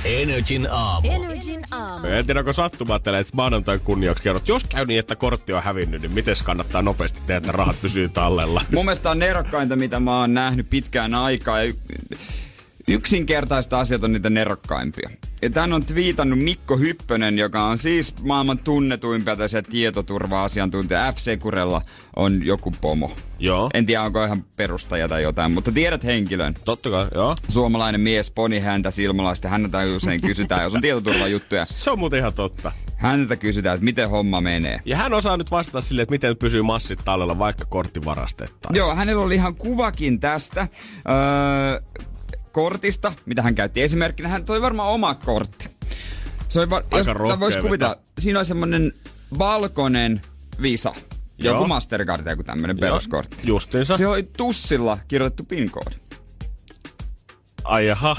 Energin aamu. Energin aamu. En tiedä, onko sattumaa että maanantain kunniaksi kerrot, jos käy niin, että kortti on hävinnyt, niin miten kannattaa nopeasti tehdä, että rahat pysyy tallella? Mun mielestä on nerokkainta, mitä mä oon nähnyt pitkään aikaa. Ja yksinkertaista asiat on niitä nerokkaimpia. Ja tän on twiitannut Mikko Hyppönen, joka on siis maailman tunnetuimpia tässä tietoturva-asiantuntija. F-Securella on joku pomo. Joo. En tiedä, onko ihan perustaja tai jotain, mutta tiedät henkilön. Totta kai, joo. Suomalainen mies poni häntä silmälaista. Häneltä usein kysytään, jos on tietoturvajuttuja. Se on muuten ihan totta. Häneltä kysytään, että miten homma menee. Ja hän osaa nyt vastata silleen, että miten pysyy massit tallella, vaikka kortti varastettaisiin. Joo, hänellä oli ihan kuvakin tästä öö, kortista, mitä hän käytti esimerkkinä. Hän toi varmaan oma kortti. Se oli var- Aika jos, vois kuvitella, siinä on semmonen valkoinen visa. Joo. Joku Mastercard tai joku tämmönen Joo, peruskortti. Justiinsa. Se oli tussilla kirjoitettu PIN-koodi. Ai jaha.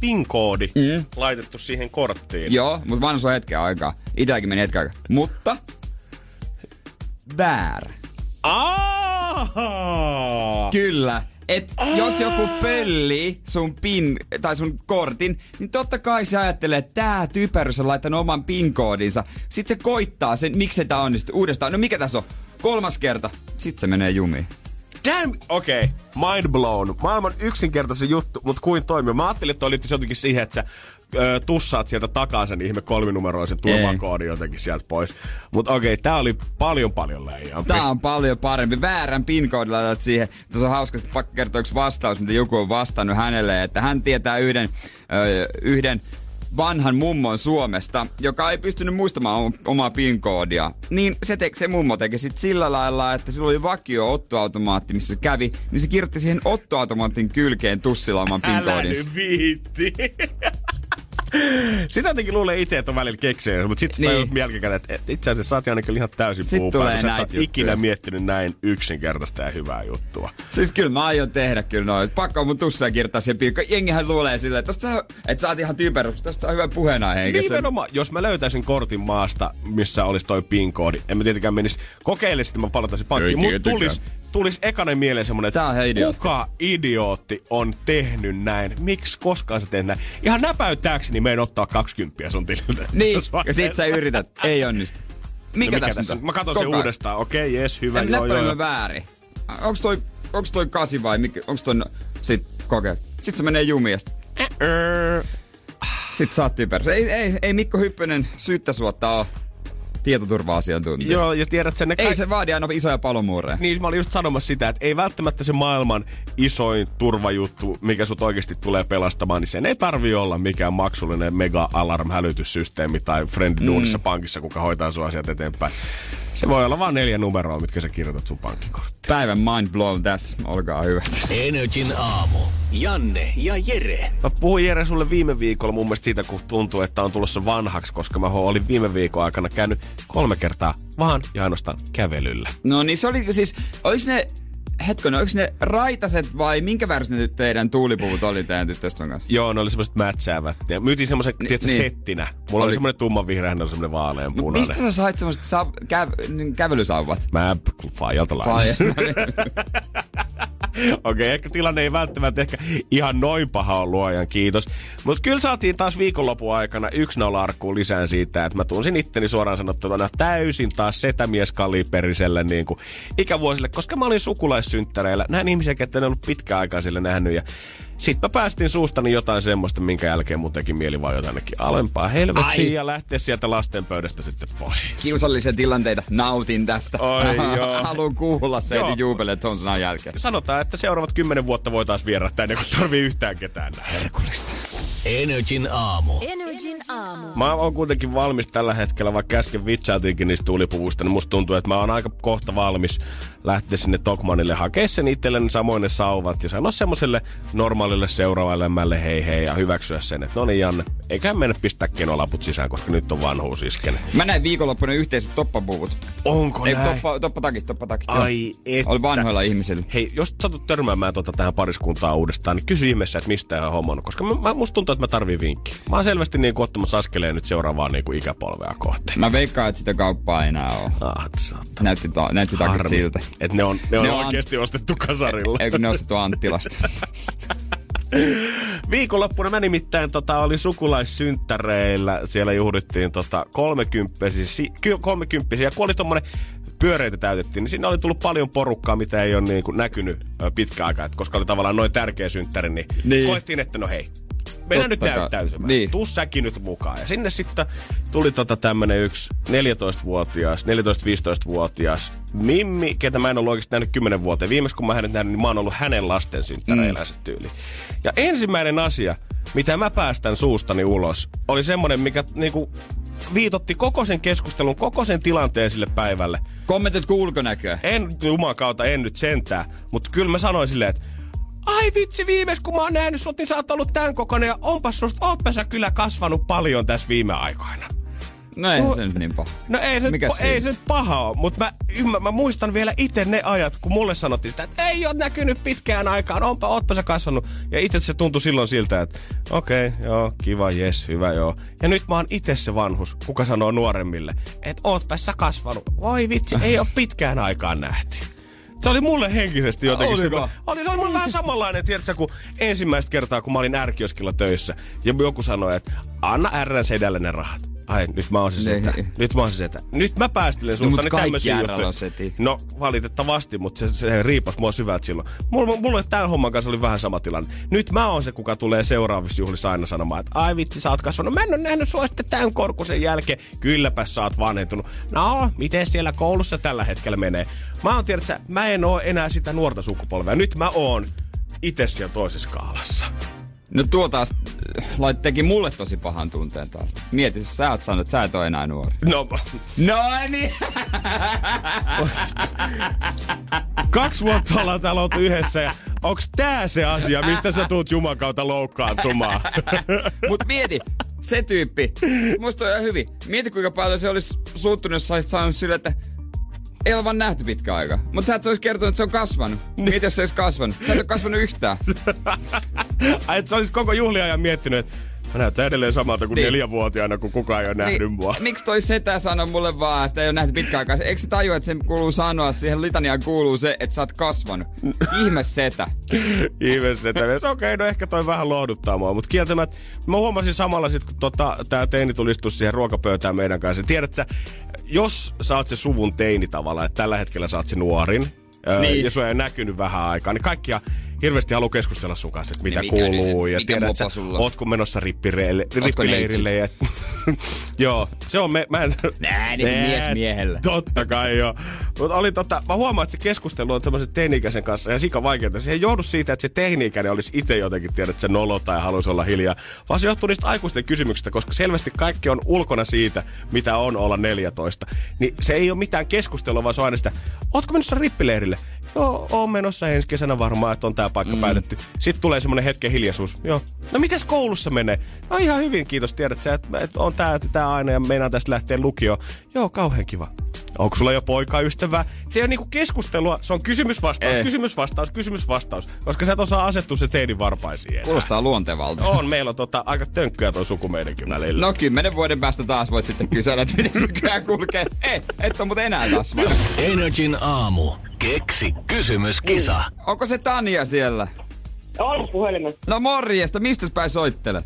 PIN-koodi mm. laitettu siihen korttiin. Joo, mutta vanha on hetken aikaa. Itälläkin meni hetken aikaa. Mutta väärä. Aaaa! Kyllä. Et jos joku pölli sun pin tai sun kortin, niin totta kai se ajattelee, että tää typerys on laittanut oman pin-koodinsa. Sitten se koittaa sen, miksi tää onnistuu uudestaan. No mikä tässä on? Kolmas kerta. Sitten se menee jumiin. Damn, okei. Okay. Mind blown. Maailman yksinkertaisin juttu, mutta kuin toimii. Mä ajattelin, että toi liittyisi jotenkin siihen, että sä ö, tussaat sieltä takaa sen ihme kolminumeroisen turvakoodin jotenkin sieltä pois. Mutta okei, okay, tää oli paljon paljon leijampi. Tää on paljon parempi. Väärän pin-koodin laitat siihen. Tässä on hauska, että pakko kertoa yksi vastaus, mitä joku on vastannut hänelle, että hän tietää yhden, ö, yhden vanhan mummon Suomesta, joka ei pystynyt muistamaan om- omaa PIN-koodia. Niin se, te- se mummo teki sit sillä lailla, että sillä oli vakio ottoautomaatti, missä se kävi, niin se kirjoitti siihen ottoautomaatin kylkeen tussilla oman Älä nyt viitti. Sitä jotenkin luulee itse, että on välillä keksejä, mutta sitten Niin. jälkikäteen, että et itse asiassa sä oot kyllä ihan täysin Sit puupäin. tulee Sä et ikinä miettinyt näin yksinkertaista ja hyvää juttua. Siis kyllä mä aion tehdä kyllä noin. Pakko on mun tussia kirjoittaa siihen piikkaan. Jengihän luulee silleen, että sä, että sä oot ihan typerä, tästä saa hyvä puheenaihe. Nimenomaan, jos mä löytäisin kortin maasta, missä olisi toi PIN-koodi, en mä tietenkään menisi kokeile sitten, mä palataisin pankkiin, mutta tietenkään. Tulis, tulis ekanen mieleen semmonen, että idiootti. kuka idiootti on tehnyt näin? Miksi koskaan sä teet näin? Ihan näpäyttääkseni meen ottaa 20 sun tililtä. Niin, ja sit sä yrität. Ei onnistu. Mikä, mikä tässä tässä? on? Mä katson sen uudestaan. Okei, jes, hyvä. En joo, joo, joo. väärin. Onks toi, onks toi kasi vai mikä, onks toi, no, sit kokee. Sit se menee jumiin ja sit, Err. sit sä oot typerä. Ei, ei, ei Mikko Hyppönen syyttä suotta oo tietoturva-asiantuntija. Joo, ja tiedät sen ne Ei kaik- se vaadi aina isoja palomuureja. Niin, mä olin just sanomassa sitä, että ei välttämättä se maailman isoin turvajuttu, mikä sut oikeasti tulee pelastamaan, niin sen ei tarvi olla mikään maksullinen mega alarm hälytyssysteemi tai friend Mm. pankissa, kuka hoitaa sun asiat eteenpäin. Se voi olla vain neljä numeroa, mitkä sä kirjoitat sun pankkikorttiin. Päivän mind blown tässä. Olkaa hyvät. Energin aamu. Janne ja Jere. Mä puhuin Jere sulle viime viikolla mun mielestä siitä, kun tuntuu, että on tulossa vanhaksi, koska mä olin viime viikon aikana käynyt kolme kertaa vaan ja ainoastaan kävelyllä. No niin se oli siis, olis ne hetkonen, oliko ne raitaset vai minkä väriset ne teidän tuulipuvut oli teidän tyttöystävän kanssa? Joo, ne oli semmoiset mätsäävät. Ja myytiin semmoisen, Ni, niin. settinä. Mulla oli, oli semmoinen tumman vihreä, hän oli semmoinen vaaleanpunainen. Mistä sä sait semmoiset sa- käv- kävelysauvat? Mä Fajalta lainasin. Okei, okay, ehkä tilanne ei välttämättä ehkä ihan noin paha on luojan kiitos. Mutta kyllä saatiin taas viikonlopun aikana yksi nolla arkkuun lisään siitä, että mä tunsin itteni suoraan sanottuna täysin taas setämieskaliperiselle niin kuin ikävuosille, koska mä olin sukulaissynttäreillä. Näin ihmisiä, ketkä en ollut pitkään aikaa sille nähnyt ja sitten mä päästin suustani jotain semmoista, minkä jälkeen mun teki mieli vaan jotainkin alempaa helvettiin ja lähteä sieltä lasten pöydästä sitten pois. Kiusallisia tilanteita, nautin tästä. Oi, joo. Haluan kuulla se ton sanan jälkeen. Sanotaan, että seuraavat kymmenen vuotta voi taas vierähtää ennen kuin tarvii yhtään ketään. Herkullista. Energin aamu. Energin aamu. Mä oon kuitenkin valmis tällä hetkellä, vaikka äsken vitsailtiinkin niistä tuulipuvuista, niin musta tuntuu, että mä oon aika kohta valmis lähteä sinne Tokmanille hakea sen itselleni samoin ne sauvat ja sanoa semmoiselle normaalille seuraavalle hei hei ja hyväksyä sen, että no niin Janne, eikä mennä pistää kenolaput sisään, koska nyt on vanhuus isken. Mä näin viikonloppuna yhteiset toppapuvut. Onko Ei, näin? toppa, toppatakit, toppatakit. Ai että. Oli vanhoilla ihmisillä. Hei, jos satut törmäämään tota tähän pariskuntaan uudestaan, niin kysy ihmeessä, että mistä ihan hommannut. Koska mä, mä, musta tuntuu, että mä tarvin vinkki. Mä oon selvästi niin kuin ottamassa askeleen nyt seuraavaan niin kuin ikäpolvea kohteen. Mä veikkaan, että sitä kauppaa ei enää ole. Ah. Näytti, ta- näytti takit siltä. Et ne on, ne on Ne on oikeasti ostettu kasarilla. Eikö ne ostettu Anttilasta? Viikonloppuna mä nimittäin tota, oli sukulaissynttäreillä. Siellä juhlittiin tota, kolmekymppisiä, ky- kolmekymppisiä. Ja kun oli tommonen pyöreitä täytettiin, niin siinä oli tullut paljon porukkaa, mitä ei ole niin kuin, näkynyt ö, pitkä aikaa. Et koska oli tavallaan noin tärkeä synttäri, niin, Niin. koettiin, että no hei, mennään nyt näyttäytymään. Niin. Tuu säkin nyt mukaan. Ja sinne sitten tuli tota tämmönen yksi 14-vuotias, 14-15-vuotias Mimmi, ketä mä en ollut oikeasti nähnyt 10 vuoteen. Viimeksi kun mä hänet nähnyt, niin mä oon ollut hänen lasten synttäreillä mm. tyyli. Ja ensimmäinen asia, mitä mä päästän suustani ulos, oli semmonen, mikä niinku viitotti koko sen keskustelun, koko sen tilanteen sille päivälle. Kommentit ulkonäköä. En juman kautta, en nyt sentää, mutta kyllä mä sanoin silleen, että Ai vitsi, viimeis kun mä oon nähnyt sut, niin sä oot ollut tän kokoinen ja onpas susta, ootpa sä kyllä kasvanut paljon tässä viime aikoina. No ei No- se nyt niin paha. No ei se, Mikäs ei se nyt paha ole, mutta mä, ymmär, mä muistan vielä itse ne ajat, kun mulle sanottiin sitä, että ei ole näkynyt pitkään aikaan, onpa, ootpa sä kasvanut. Ja itse se tuntui silloin siltä, että okei, okay, joo, kiva, jes, hyvä, joo. Ja nyt mä oon itse se vanhus, kuka sanoo nuoremmille, että ootpa sä kasvanut. Voi vitsi, ei ole pitkään aikaan nähty. Se oli mulle henkisesti jotenkin Oliko? semmoinen- oli, se oli mulle vähän samanlainen, tiedätkö, kun ensimmäistä kertaa, kun mä olin ärkioskilla töissä, ja joku sanoi, että anna Rn sedälle ne rahat. Ai, nyt mä oon se Ne- setä. Nyt mä oon se setä. Nyt mä päästelen susta niin kaikki tämmöisiä juttuja. No valitettavasti, mutta se, se riipas mua syvältä silloin. Mulla, mulle tämän homman kanssa oli vähän sama tilanne. Nyt mä oon se, kuka tulee seuraavissa juhlissa aina sanomaan, että ai vitsi, sä oot kasvanut. Mä en ole nähnyt sua sitten tämän korkusen jälkeen. Kylläpä sä oot vanhentunut. No, miten siellä koulussa tällä hetkellä menee? Mä oon tiedät, sä, mä en oo enää sitä nuorta sukupolvea. Nyt mä oon itse siellä toisessa skaalassa. No tuo taas äh, lait teki mulle tosi pahan tunteen taas. Mieti, jos sä oot sanonut, että sä et ole enää nuori. No, No niin. kaksi vuotta ollaan täällä oltu yhdessä ja onks tää se asia, mistä sä tuut Juman kautta loukkaantumaan? Mut mieti, se tyyppi. Musta on ihan hyvin. Mieti kuinka paljon se olisi suuttunut, jos sä olisit sanonut sille, että ei ole vaan nähty pitkä aika. Mutta sä et olisi kertonut, että se on kasvanut. Mieti, jos se olisi kasvanut. Sä et ole kasvanut yhtään. Ai, että sä olisit koko juhliajan miettinyt, että mä näytän edelleen samalta kuin Niin. neljävuotiaana, kun kukaan ei ole nähnyt mua. Miksi toi setä sanoi mulle vaan, että ei ole nähty pitkään aikaa? Eikö se tajua, että sen kuuluu sanoa, siihen litaniaan kuuluu se, että sä oot kasvanut? Ihme setä. Ihmeessä, että okei, okay, no ehkä toi vähän lohduttaa mua, mutta kieltämättä mä huomasin samalla sit, kun tota, tää teini tulistus siihen ruokapöytään meidän kanssa. Tiedät sä, jos sä oot se suvun teini tavallaan, että tällä hetkellä sä oot se nuorin, niin. Ja sua ei näkynyt vähän aikaa, niin kaikkia hirveästi haluaa keskustella sun kanssa, että mitä Niin mikä kuuluu. nyt- ja mikä tiedät sä, sulla? ootko menossa rippireille, rippileirille. Ja, Joo, se on me, mä en... Nää, niin kuin mies miehellä. Totta kai joo. Mutta oli tota, mä huomaan, että se keskustelu on semmoisen teini-ikäisen kanssa ja sika vaikeaa. Se ei johdu siitä, että se teini-ikäinen olisi itse jotenkin tiedä, että se nolo tai haluaisi olla hiljaa, vaan se johtuu niistä aikuisten kysymyksistä, koska selvästi kaikki on ulkona siitä, mitä on olla 14. Niin se ei ole mitään keskustelua, vaan se on aina sitä, ootko menossa rippileirille? Joo, oon menossa ensi kesänä varmaan, että on tää paikka mm. päätetty. Sitten tulee semmonen hetken hiljaisuus. Joo. No mites koulussa menee? No ihan hyvin, kiitos. Tiedät sä, että et on tää, tää aina ja meinaan tästä lähteä lukioon. Joo, kauhean kiva. Onko sulla jo poikaystävää? Se ei ole niinku keskustelua, se on kysymysvastaus, Eh. kysymysvastaus, kysymysvastaus. Koska sä et osaa asettua se teinin varpaisiin enää. Kuulostaa luontevalta. On, meillä on tota, aika tönkköä toi suku meidänkin välillä. No kymmenen vuoden päästä taas voit sitten kysellä, että miten nykyään kulkee. Ei, et on muuten enää kasvanut. Energin aamu. Keksi kysymyskisa. Onko se Tania siellä? On puhelimessa. No morjesta, mistä päin soittelet?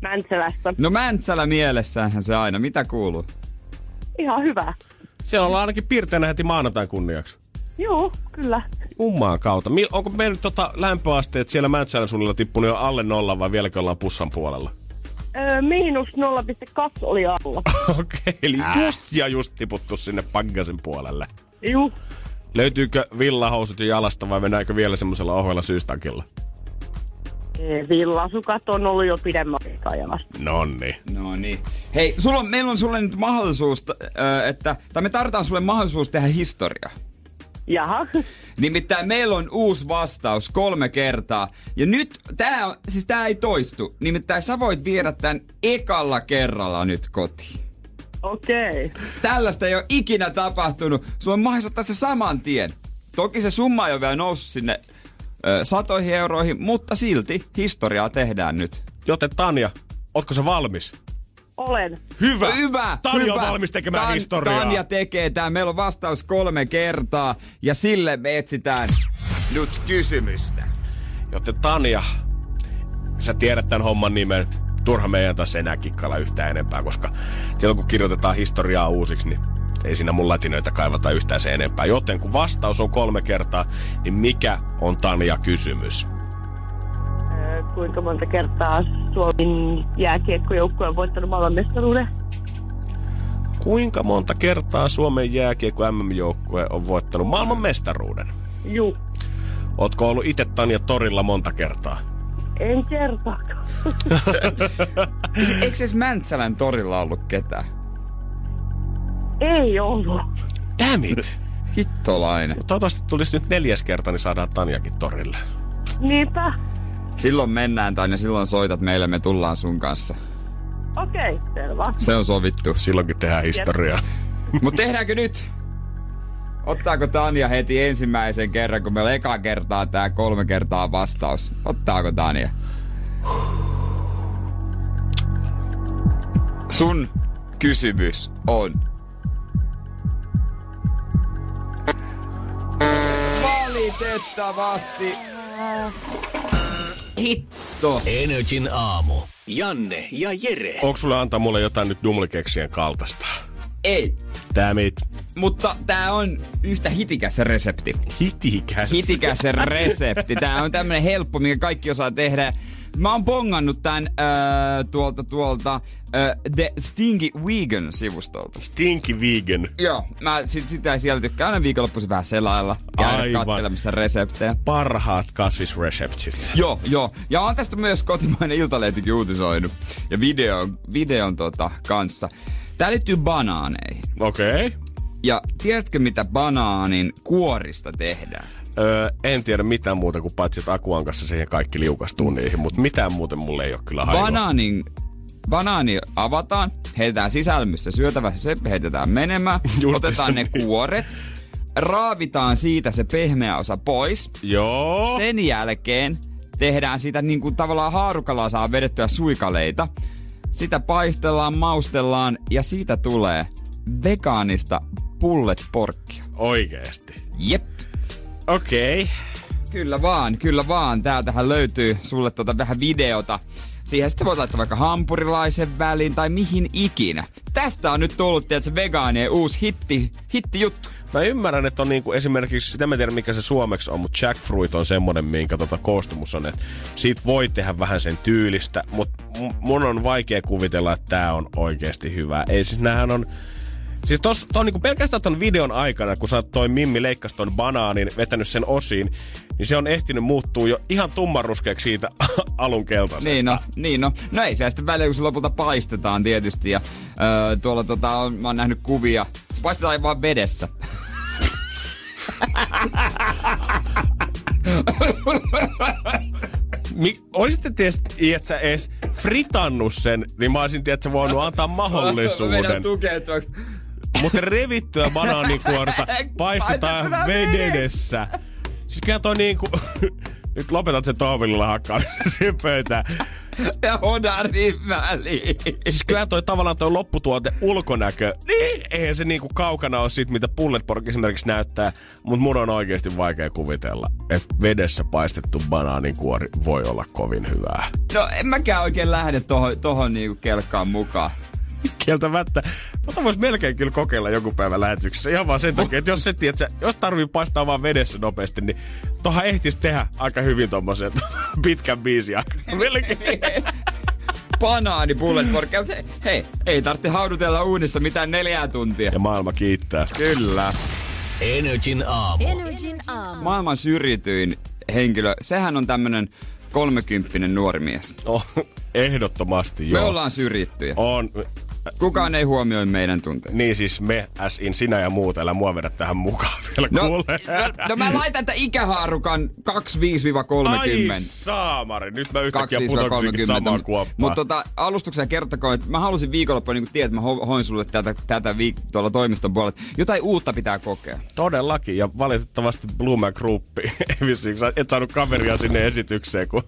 Mäntsälästä. No Mäntsälä mielessäänhän se aina. Mitä kuuluu? Ihan hyvä. Siellä ollaan ainakin piirteinä heti maanantain kunniaksi. Joo, kyllä. Jummaan kautta. Mil, onko meillä tota lämpöasteet siellä Mäntsälän suunnilla tippunut jo alle nolla vai vieläkö ollaan pussan puolella? Öö, miinus 0,2 oli alla. Okei, eli just ja just tiputtu sinne paggasen puolelle. Juu. Löytyykö villahousut jo jalasta vai mennäänkö vielä semmoisella ohoilla syystakilla? Ee, Villasukat on ollut jo pidemmän aikaa jalasta. Nonni. No niin. Hei, sulla on, meillä on sulle nyt mahdollisuus, että, tai me tarvitaan sulle mahdollisuus tehdä historia. Jaha. Nimittäin meillä on uusi vastaus kolme kertaa. Ja nyt, tää on, siis tää ei toistu. Nimittäin sä voit viedä tän ekalla kerralla nyt kotiin. Okei. Okay. Tällaista ei ole ikinä tapahtunut. Sulla on mahdollisuus ottaa se saman tien. Toki se summa ei ole vielä noussut sinne ö, satoihin euroihin, mutta silti historiaa tehdään nyt. Joten Tanja, ootko se valmis? Olen. Hyvä! Hyvä! Tanja hyvä. on valmis tekemään Tan- historiaa. Tanja tekee tää. Meillä on vastaus kolme kertaa ja sille me etsitään nyt kysymystä. Joten Tanja, sä tiedät tämän homman nimen. Turha meidän taas enää kikkailla yhtään enempää, koska silloin kun kirjoitetaan historiaa uusiksi, niin ei siinä mun latinöitä kaivata yhtään sen enempää. Joten kun vastaus on kolme kertaa, niin mikä on Tanja kysymys? Kuinka monta kertaa Suomen jääkiekkojoukkue on voittanut maailmanmestaruuden? Kuinka monta kertaa Suomen jääkiekko MM-joukkue on voittanut maailman mestaruuden? Juu. Ootko ollut itse Tanja torilla monta kertaa? En kertaakaan. Eikö edes Mäntsälän torilla ollut ketään? Ei ollut. Damn it! Hittolainen. Toivottavasti tulisi nyt neljäs kerta, niin saadaan Tanjakin torille. Niinpä. Silloin mennään tai silloin soitat meille, me tullaan sun kanssa. Okei, okay, selvä. Se on sovittu. Silloinkin tehdään historiaa. Mutta tehdäänkö nyt? Ottaako Tanja heti ensimmäisen kerran, kun meillä on eka kertaa tää kolme kertaa vastaus? Ottaako Tanja? Sun kysymys on... Valitettavasti... Hitto. Energin aamu. Janne ja Jere. Onko sulle antaa mulle jotain nyt dumlikeksien kaltaista? Ei. Damn it. Mutta tää on yhtä hitikäs resepti. Hitikäs. hitikäs resepti. Tää on tämmönen helppo, minkä kaikki osaa tehdä. Mä oon bongannut tän äh, tuolta tuolta äh, The Stingy Vegan-sivustolta. Stinky vegan. Joo, mä sit, sitä sieltä tykkään aina viikonloppuisin vähän selailla. Käydä Aivan. kattelemassa reseptejä. Parhaat kasvisreseptit. Joo, joo. Ja on tästä myös kotimainen iltalehtikin uutisoinut. Ja videon, videon tota, kanssa. Tää liittyy banaaneihin. Okei. Okay. Ja tiedätkö mitä banaanin kuorista tehdään? Öö, en tiedä mitään muuta kuin paitsi, että Akuan kanssa siihen kaikki liukastuu niihin, mutta mitään muuten mulle ei ole kyllä hajua. Banaanin, banaani avataan, heitetään sisällä, missä syötävä, se heitetään menemään, Justi otetaan ne niin. kuoret, raavitaan siitä se pehmeä osa pois. Joo. Sen jälkeen tehdään siitä niin kuin tavallaan haarukalla saa vedettyä suikaleita. Sitä paistellaan, maustellaan ja siitä tulee vegaanista pullet porkkia. Oikeesti. Jep. Okei. Okay. Kyllä vaan, kyllä vaan. Täältähän löytyy sulle tota vähän videota. Siihen sitten voit laittaa vaikka hampurilaisen väliin tai mihin ikinä. Tästä on nyt tullut, tiedätkö, vegaanien uusi hitti, hitti juttu. Mä ymmärrän, että on niinku esimerkiksi, sitä mä en tiedä mikä se suomeksi on, mutta jackfruit on semmonen, minkä tota koostumus on, että siitä voi tehdä vähän sen tyylistä, mutta mun on vaikea kuvitella, että tää on oikeasti hyvä. Ei siis näähän on, Siis tos, to on niinku pelkästään ton videon aikana, kun sä toi Mimmi leikkas ton banaanin, vetänyt sen osiin, niin se on ehtinyt muuttua jo ihan tummanruskeaksi siitä alun keltaisesta. Niin no, niin no. No ei se sitten väliä, kun se lopulta paistetaan tietysti. Ja öö, tuolla tota, on, mä oon nähnyt kuvia. Se paistetaan vaan vedessä. Mi- olisitte tiedätkö, edes fritannut sen, niin mä olisin tiedätkö, voinut antaa mahdollisuuden. Vedän tukeutua. Mutta revittyä banaanikuorta paistetaan vedessä. Siis kyllä toi niinku... Nyt lopetat se tohvillilla hakkaan siihen pöytään. Ja hodarin väliin. Siis kyllä toi tavallaan toi lopputuote ulkonäkö, niin eihän se niinku kaukana ole siitä, mitä Pullet Pork esimerkiksi näyttää, mutta mun on oikeasti vaikea kuvitella, että vedessä paistettu banaanikuori voi olla kovin hyvää. No en mäkään oikein lähde tohon, tohon niinku kelkkaan mukaan. Kieltämättä. Tota vois melkein kyllä kokeilla joku päivä lähetyksessä. Ihan vaan sen takia, että jos se tiedät, jos tarvii paistaa vaan vedessä nopeasti, niin tohan ehtis tehdä aika hyvin tommosen pitkän biisin Melkein. Banaani bullet Hei, ei tarvitse haudutella uunissa mitään neljää tuntia. Ja maailma kiittää. Kyllä. Energin aamu. Energin aamu. Maailman syrjityin henkilö, sehän on tämmönen kolmekymppinen nuori mies. Oh, ehdottomasti Me joo. ollaan syrjittyjä. On, Kukaan ei huomioi meidän tunteita. niin siis me, as in sinä ja muut, älä mua vedä tähän mukaan vielä No, kuule. no, no mä laitan tämän ikähaarukan 25-30. Ai saamari, nyt mä yhtäkkiä putoksikin samaan kuoppaan. Mutta tota, alustuksena kertokoon, että mä halusin viikonloppuna niin tietää, että mä ho- hoin sulle tätä, tätä viik- tuolla toimiston puolella. Jotain uutta pitää kokea. Todellakin, ja valitettavasti Blumen Group, et saanut kaveria sinne esitykseen, kun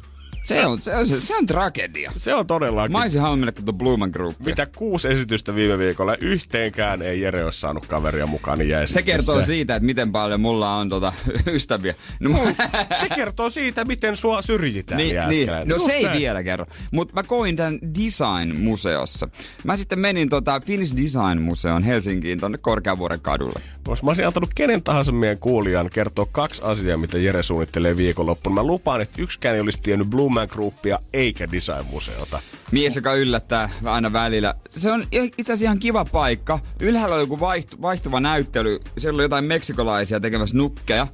Se on, se on, se, se on tragedia. se on todellakin. Mä olisin halunnut mennä tuota Blumen Group. Mitä kuusi esitystä viime viikolla, yhteenkään ei Jere ole saanut kaveria mukaan, niin jäi Se kertoo siitä, että miten paljon mulla on tota, ystäviä. No, mä- Se kertoo siitä, miten sua syrjitään niin, niin. No Just se ei näin. vielä kerro. Mutta mä koin tämän Design-museossa. Mä sitten menin tota Finnish Design-museoon Helsinkiin tonne Korkeavuoren kadulle. Mä olisin antanut kenen tahansa meidän kuulijan kertoa kaksi asiaa, mitä Jere suunnittelee viikonloppuna. Mä lupaan, että yksikään ei olisi tiennyt Blumen Groupia eikä Design-museota. Mies, joka yllättää aina välillä. Se on itse asiassa ihan kiva paikka. Ylhäällä on joku vaihtu, vaihtuva näyttely. Siellä oli jotain meksikolaisia tekemässä nukkeja.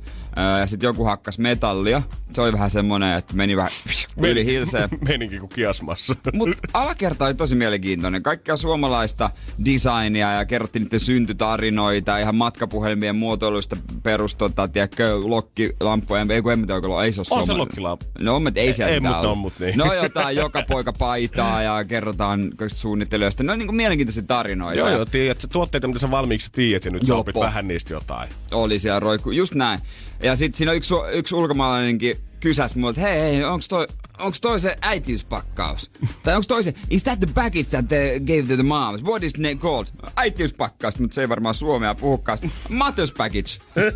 Ja sitten joku hakkas metallia. Se oli vähän semmonen, että meni vähän yli hilseen. Meninkin kuin kiasmassa. Mutta alakerta oli tosi mielenkiintoinen. Kaikkea suomalaista designia ja kerrottiin niiden syntytarinoita, ihan matkapuhelmien muotoiluista perustota, tiedätkö, lokkilampoja, ei kun en mitä oikein, ei se ole On se lokkilampu. No, mutta ei siellä Ei, mitään mut on, ollut. mut niin. No jotain joka poika paitaa ja kerrotaan suunnittelijoista. Ne on niinku mielenkiintoisia tarinoita. Joo, joo, tiedät, tuotteita, mitä sä valmiiksi tiedät, ja nyt sä opit vähän niistä jotain. Oli siellä roikku, just näin. Ja sitten siinä on yksi, yksi ulkomaalainenkin kysäs mulle, että hei, hei, onks toi, onks toi se äitiyspakkaus? tai onks toi se, is that the package that they gave to the moms? What is it called? Äitiyspakkaus, mutta se ei varmaan suomea puhukaan. Mother's package.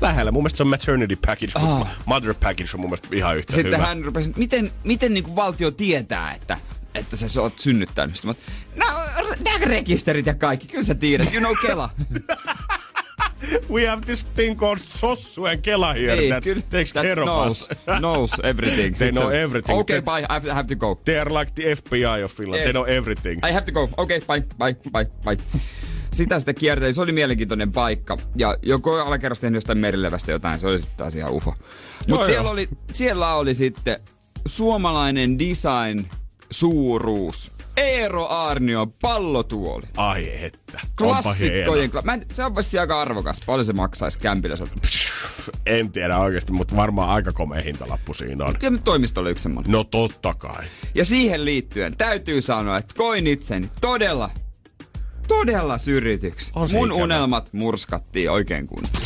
Lähellä. Mun mielestä se on maternity package, mutta mother package on mun mielestä ihan yhtä Sitten hyvä. hän rupesi, miten, miten niinku valtio tietää, että että sä oot synnyttänyt. Oon, no, tää rekisterit ja kaikki, kyllä sä tiedät, you know Kela. We have this thing called Sossu and Kela here Ei, that takes that care of knows, us. knows everything. They know everything. Okay, They- bye, I have, I have to go. They are like the FBI of Finland. Yes. They know everything. I have to go. Okay, bye, bye, bye, bye. Sitä sitten kierteli. Se oli mielenkiintoinen paikka. Ja joku alakerrassa tehnyt jostain merilevästä jotain. Se oli sitten taas ihan ufo. Mutta siellä oli, siellä oli sitten suomalainen design suuruus. Eero Aarnio pallotuoli. Ai että. Klassikkojen. Kla- Mä en, se on vasta aika arvokas. Paljon se maksaisi kämpillä. Se on- En tiedä oikeasti, mutta varmaan aika komea hintalappu siinä on. Kyllä toimisto oli yksi semmonen. No totta kai. Ja siihen liittyen täytyy sanoa, että koin itseni todella, todella syrjityksi. On Mun ikävä. unelmat murskattiin oikein kunnolla.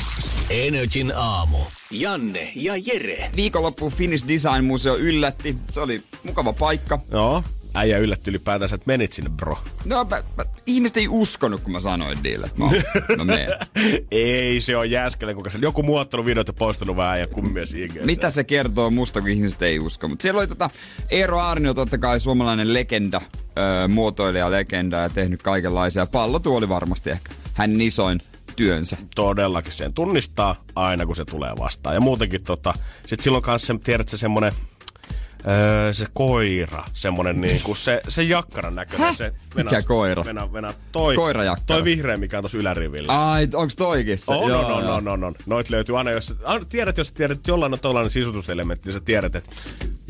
Energin aamu. Janne ja Jere. Viikonloppu Finnish Design Museo yllätti. Se oli mukava paikka. Joo. Äijä yllätty ylipäätänsä, että menit sinne, bro. No, mä, mä, ihmiset ei uskonut, kun mä sanoin niille, että mä, mä menen. Ei, se on jääskele, kuinka se joku muottanut videot ja poistanut vähän ja kummies IG. Mitä se kertoo musta, kun ihmiset ei usko? Mutta siellä oli tota, Eero Arnio, totta kai suomalainen legenda, öö, muotoilija legenda ja tehnyt kaikenlaisia. Pallotuoli varmasti ehkä hänen isoin työnsä. Todellakin sen tunnistaa aina, kun se tulee vastaan. Ja muutenkin tota, sit silloin kanssa se, tiedät se semmonen, öö, se koira, semmonen niinku se, se jakkaran näköinen. Häh? Se, Mikä koira? Venä, venä, toi, Koirajakkara. Toi vihreä, mikä on tuossa ylärivillä. Ai, onks toikin se? On, Joo, on, on, on, on, on. Noit löytyy aina, jos aina tiedät, jos tiedät, että jollain on tollainen sisutuselementti, niin sä tiedät, että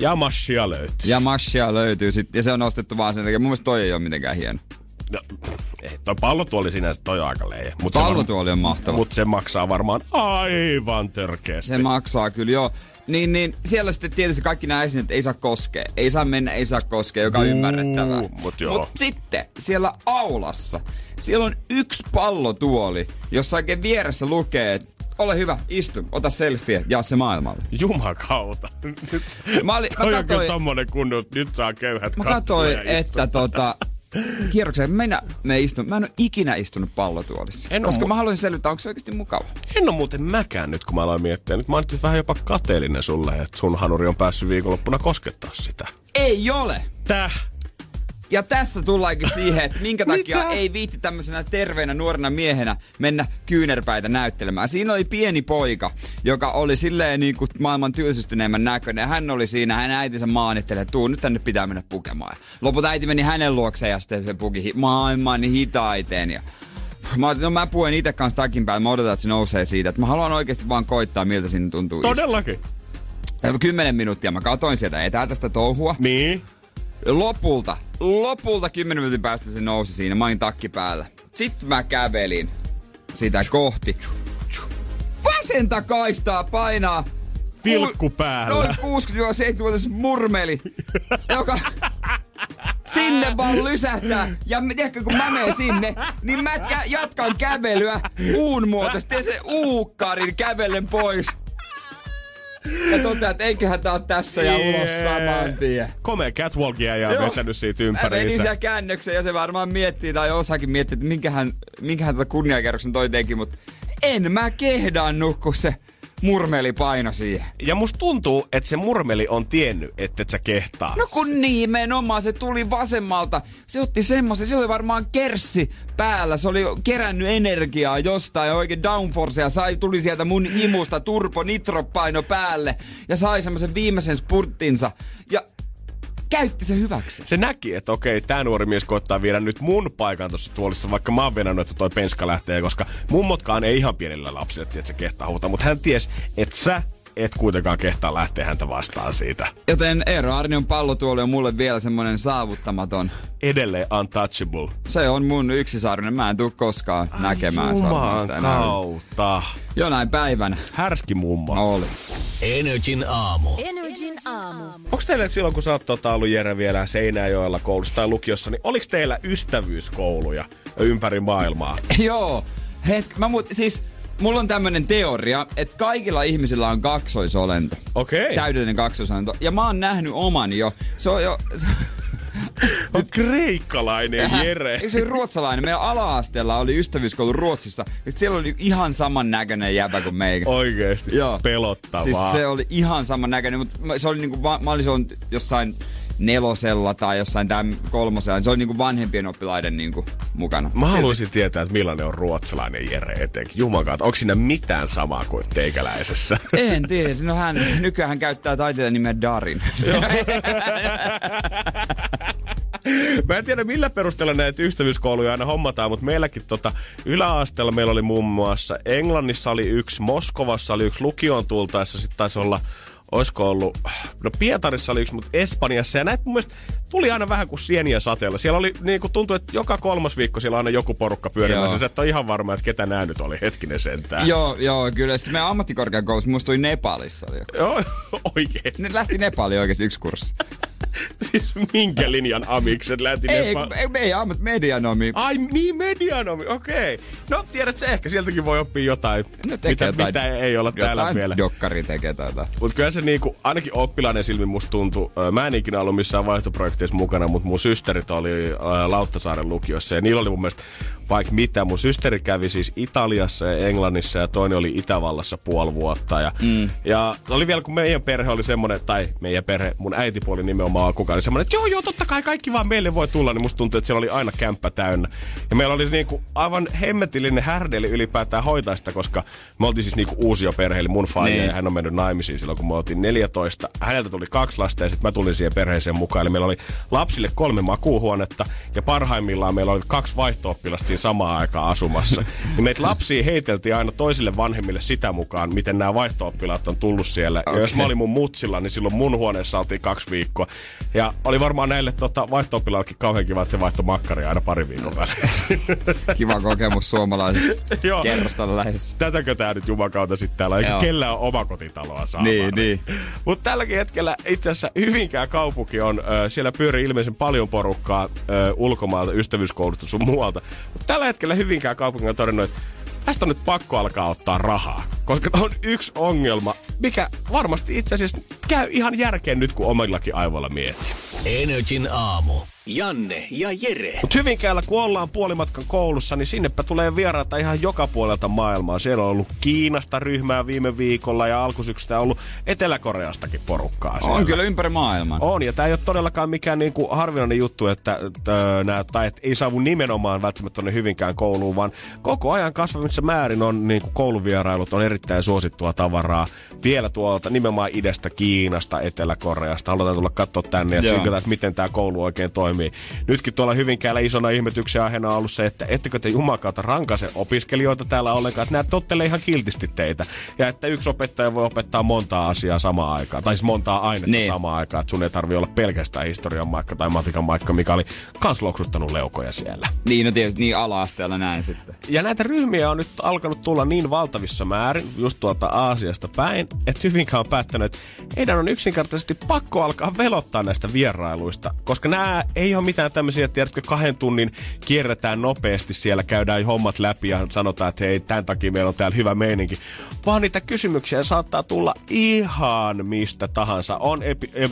Yamashia löytyy. Ja Mashia löytyy sit, ja se on nostettu vaan sen takia. Mun mielestä toi ei ole mitenkään hieno. No, ei, toi pallotuoli sinänsä, toi aika leijä. Mut Pallotuoli on mahtava. Mutta se maksaa varmaan aivan törkeästi. Se maksaa kyllä, joo. Niin, niin siellä sitten tietysti kaikki nämä esineet ei saa koskea. Ei saa mennä, ei saa koskea, joka on ymmärrettävää. mut joo. Mut sitten siellä aulassa, siellä on yksi pallotuoli, jossa oikein vieressä lukee, että ole hyvä, istu, ota selfie, jaa se maailmalle. Jumakauta. Nyt, Mä, olin, toi mä on kyllä katsoin, tommonen kunnon, nyt saa köyhät mä katsoin että tota, kierrokseen minä me istun. Mä en ole ikinä istunut pallotuolissa. En koska mu- mä haluaisin selvittää, onko se oikeasti mukava. En oo muuten mäkään nyt, kun mä aloin miettiä. Nyt mä oon vähän jopa kateellinen sulle, että sun hanuri on päässyt viikonloppuna koskettaa sitä. Ei ole! Täh? Ja tässä tullaankin siihen, että minkä takia Mitä? ei viitti tämmöisenä terveenä nuorena miehenä mennä kyynärpäitä näyttelemään. Siinä oli pieni poika, joka oli silleen niin kuin maailman tylsistyneemmän näköinen. Ja hän oli siinä, hän äitinsä maanitteli, että tuu nyt tänne pitää mennä pukemaan. Ja lopulta äiti meni hänen luokseen ja sitten se puki maailman hitaiten. Ja Mä, no mä puen itse kanssa takin päällä, mä odotan, että se nousee siitä. Että mä haluan oikeasti vaan koittaa, miltä siinä tuntuu. istua. Todellakin. Ja Kymmenen minuuttia mä katoin sieltä etäältä sitä touhua. Niin? Lopulta, lopulta 10 minuutin päästä se nousi siinä, mä olin takki päällä. Sitten mä kävelin sitä kohti. Vasenta kaistaa painaa Vilkku päällä. Noin 60-70-vuotias murmeli, joka sinne vaan lysähtää. Ja tiedätkö, kun mä menen sinne, niin mä jatkan kävelyä uun muotoista. Teen sen uukkarin kävellen pois. Ja totean, että eiköhän tää ole tässä ja ulos saman tien. Komea catwalkia ja Joo. vetänyt siitä ympäriinsä. siellä käännökseen ja se varmaan miettii, tai osakin miettii, että minkähän, minkähän tätä kunniakerroksen toi teki, mutta en mä kehdannut, kun se murmeli paino siihen. Ja musta tuntuu, että se murmeli on tiennyt, että et sä kehtaa. No kun nimenomaan se tuli vasemmalta. Se otti semmoisen, se oli varmaan kerssi päällä. Se oli kerännyt energiaa jostain ja oikein downforcea. Sai, tuli sieltä mun imusta turbo nitropaino päälle. Ja sai semmoisen viimeisen spurttinsa. Ja käytti se hyväksi. Se näki, että okei, tämä nuori mies koittaa viedä nyt mun paikan tuossa tuolissa, vaikka mä oon venannut, että toi penska lähtee, koska mummotkaan ei ihan pienillä lapsilla, että se kehtaa huutaa, mutta hän ties, että sä et kuitenkaan kehtaa lähteä häntä vastaan siitä. Joten Eero Arnion pallotuoli on mulle vielä semmonen saavuttamaton. Edelleen untouchable. Se on mun yksisarvinen. Mä en tuu koskaan näkemään varmaan Juman sitä kautta. Jonain päivänä Härski mummo. oli. Energin aamu. Energin aamu. Onko teillä silloin, kun sä oot tota, ollut Jere vielä Seinäjoella koulussa tai lukiossa, niin oliks teillä ystävyyskouluja ympäri maailmaa? Joo. Hetk, mä muut, siis mulla on tämmönen teoria, että kaikilla ihmisillä on kaksoisolento. Okei. Täydellinen kaksoisolento. Ja mä oon nähnyt oman jo. Se on jo... On kreikkalainen Jere. Eikö se ruotsalainen? Meidän ala-asteella oli ystävyyskoulu Ruotsissa. Ja siellä oli ihan saman näköinen jäbä kuin meikä. Oikeesti. Joo. Pelottavaa. Siis se oli ihan saman näköinen, mutta mä- se oli niinku, mä olisin ollut jossain nelosella tai jossain täm kolmosella. Se oli niinku vanhempien oppilaiden niinku mukana. Mä haluaisin tietää, että millainen on ruotsalainen Jere etenkin. Jumakaat, onko siinä mitään samaa kuin teikäläisessä? En tiedä. No hän nykyään hän käyttää taiteilijan nimeä Darin. Mä en tiedä millä perusteella näitä ystävyyskouluja aina hommataan, mutta meilläkin tota, yläasteella meillä oli muun muassa Englannissa oli yksi, Moskovassa oli yksi, lukioon tultaessa sitten taisi olla Olisiko ollut, no Pietarissa oli yksi, mutta Espanjassa ja näitä mun mielestä tuli aina vähän kuin sieniä sateella. Siellä oli, niin kuin tuntui, että joka kolmas viikko siellä on aina joku porukka pyörimässä. Joo. Sä et ole ihan varma, että ketä nämä nyt oli, hetkinen sentään. joo, joo, kyllä. Sitten meidän ammattikorkeakoulussa musta oli Nepalissa. Oli joku. Joo, oikein. Ne lähti Nepaliin oikeasti yksi kurssi. siis minkä linjan amikset lähti Ei, ne kun- ei, me ei ammat medianomi. Ai niin, medianomi, okei. Okay. No tiedät se ehkä, sieltäkin voi oppia jotain, No mitä, jotain- mitä ei olla täällä vielä. Dokkari tekee tätä. Mutta kyllä se niinku, ainakin oppilainen silmin musta tuntui, mä en ikinä ollut missään vaihtoprojekteissa mukana, mutta mun systerit oli Lauttasaaren lukiossa ja niillä oli mun mielestä vaikka mitä. Mun systeri kävi siis Italiassa ja Englannissa ja toinen oli Itävallassa puoli vuotta. Ja, mm. ja oli vielä kun meidän perhe oli semmonen, tai meidän perhe, mun äitipuoli nimenomaan kukaan oli semmonen, että joo joo totta kai kaikki vaan meille voi tulla, niin musta tuntui, että siellä oli aina kämppä täynnä. Ja meillä oli niinku aivan hemmetillinen härdeli ylipäätään hoitaa sitä, koska me oltiin siis niinku uusia perhe, eli mun faija Niin. ja hän on mennyt naimisiin silloin, kun me oltiin 14. Häneltä tuli kaksi lasta ja sitten mä tulin siihen perheeseen mukaan. Eli meillä oli lapsille kolme makuuhuonetta ja parhaimmillaan meillä oli kaksi vaihto-oppilasta siinä samaan aikaan asumassa. niin meitä lapsia heiteltiin aina toisille vanhemmille sitä mukaan, miten nämä vaihto-oppilaat on tullut siellä. Okay. Ja jos mä olin mun mutsilla, niin silloin mun huoneessa oltiin kaksi viikkoa. Ja oli varmaan näille tota, vaihto kauhean kiva, että se vaihtoi makkaria aina pari viikon välein. Kiva kokemus suomalaisessa kerrostalla lähes. Tätäkö tää nyt jumakauta sitten täällä, eikä Joo. kellään ole omakotitaloa saa. Niin, niin. Mutta tälläkin hetkellä itse asiassa Hyvinkään kaupunki on, ö, siellä pyörii ilmeisen paljon porukkaa ö, ulkomaalta, ystävyyskoulusta sun muualta. Tällä hetkellä Hyvinkään kaupunki on todennut, että tästä on nyt pakko alkaa ottaa rahaa. Koska on yksi ongelma, mikä varmasti itse asiassa käy ihan järkeen nyt, kun omillakin aivoilla miettii. Energin aamu. Janne ja Jere. Mutta Hyvinkäällä, kun ollaan puolimatkan koulussa, niin sinnepä tulee vieraita ihan joka puolelta maailmaa. Siellä on ollut Kiinasta ryhmää viime viikolla ja alkusyksystä on ollut Etelä-Koreastakin porukkaa siellä. On kyllä ympäri maailman. On, ja tämä ei ole todellakaan mikään niinku harvinainen juttu, että, tai että ei saavu nimenomaan välttämättä tuonne Hyvinkään kouluun, vaan koko ajan kasvavissa määrin on niinku kouluvierailut on erittäin suosittua tavaraa. Vielä tuolta nimenomaan idästä, Kiinasta, Etelä-Koreasta. Halutaan tulla katsoa tänne ja tsinkata, että miten tämä koulu oikein toimii. Nytkin tuolla Hyvinkäällä isona ihmetyksen aiheena on ollut se, että ettekö te jumakauta rankase opiskelijoita täällä ollenkaan, että nämä tottelee ihan kiltisti teitä. Ja että yksi opettaja voi opettaa montaa asiaa samaan aikaan, tai siis montaa ainetta Niin. samaan aikaan, että sun ei tarvi olla pelkästään historian maikka tai matikan maikka, mikä oli kans loksuttanut leukoja siellä. Niin, no tietysti niin ala-asteella näin sitten. Ja näitä ryhmiä on nyt alkanut tulla niin valtavissa määrin, just tuolta Aasiasta päin, että Hyvinkään on päättänyt, että heidän on yksinkertaisesti pakko alkaa velottaa näistä vierailuista, koska nämä ei ole mitään tämmöisiä, tiedätkö, kahden tunnin kierretään nopeasti siellä, käydään hommat läpi ja sanotaan, että hei, tämän takia meillä on täällä hyvä meininki, vaan niitä kysymyksiä saattaa tulla ihan mistä tahansa. On epi, e, e,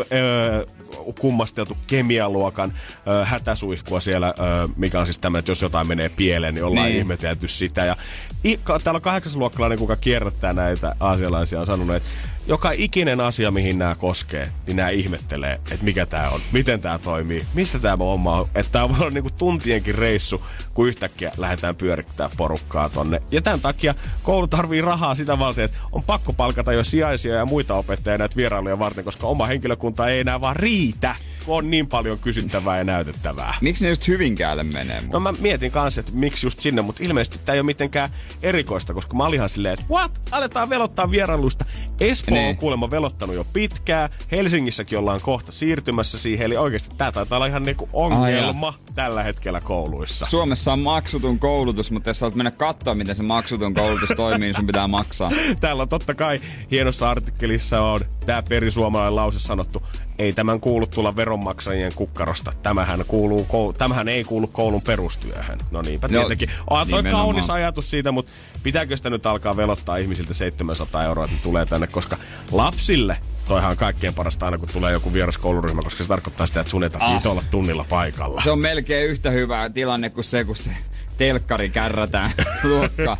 kummasteltu kemialuokan ö, hätäsuihkua siellä, ö, mikä on siis tämmöinen, että jos jotain menee pieleen, niin ollaan Niin. ihmetelty sitä. Ja i, täällä on kahdeksasluokkalainen, kuka kierrättää näitä aasialaisia, on sanonut, että joka ikinen asia, mihin nämä koskee, niin nämä ihmettelee, että mikä tämä on, miten tämä toimii, mistä tämä homma on. Että tämä voi olla niinku tuntienkin reissu, kun yhtäkkiä lähdetään pyörittää porukkaa tonne. Ja tämän takia koulu tarvii rahaa sitä varten, että on pakko palkata jo sijaisia ja muita opettajia näitä vierailuja varten, koska oma henkilökunta ei enää vaan riitä, kun on niin paljon kysyttävää ja näytettävää. Miksi ne just Hyvinkäälle menee? No mä mietin kanssa, että miksi just sinne, mutta ilmeisesti tämä ei ole mitenkään erikoista, koska mä olin ihan silleen, että what? Aletaan velottaa vierailuista. Espoo Niin. on kuulemma velottanut jo pitkään. Helsingissäkin ollaan kohta siirtymässä siihen, eli oikeasti tämä taitaa olla ihan niinku ongelma tällä hetkellä kouluissa. Suomessa on maksuton koulutus, mutta jos haluat mennä katsoa, miten se maksuton koulutus toimii, niin sun pitää maksaa. Täällä on totta kai hienossa artikkelissa on tämä perisuomalainen lause sanottu, ei tämän kuulu tulla veronmaksajien kukkarosta. Tämähän, kuuluu, koul- tämähän ei kuulu koulun perustyöhön. No niinpä No, tietenkin. On toi kaunis ajatus siitä, mutta pitääkö sitä nyt alkaa velottaa ihmisiltä 700 euroa, että tulee tänne, koska lapsille toihan on kaikkein parasta aina, kun tulee joku vieras kouluryhmä, koska se tarkoittaa sitä, että sun ei Ah. olla tunnilla paikalla. Se on melkein yhtä hyvä tilanne kuin se, kun se telkkari kärrätään luokkaan.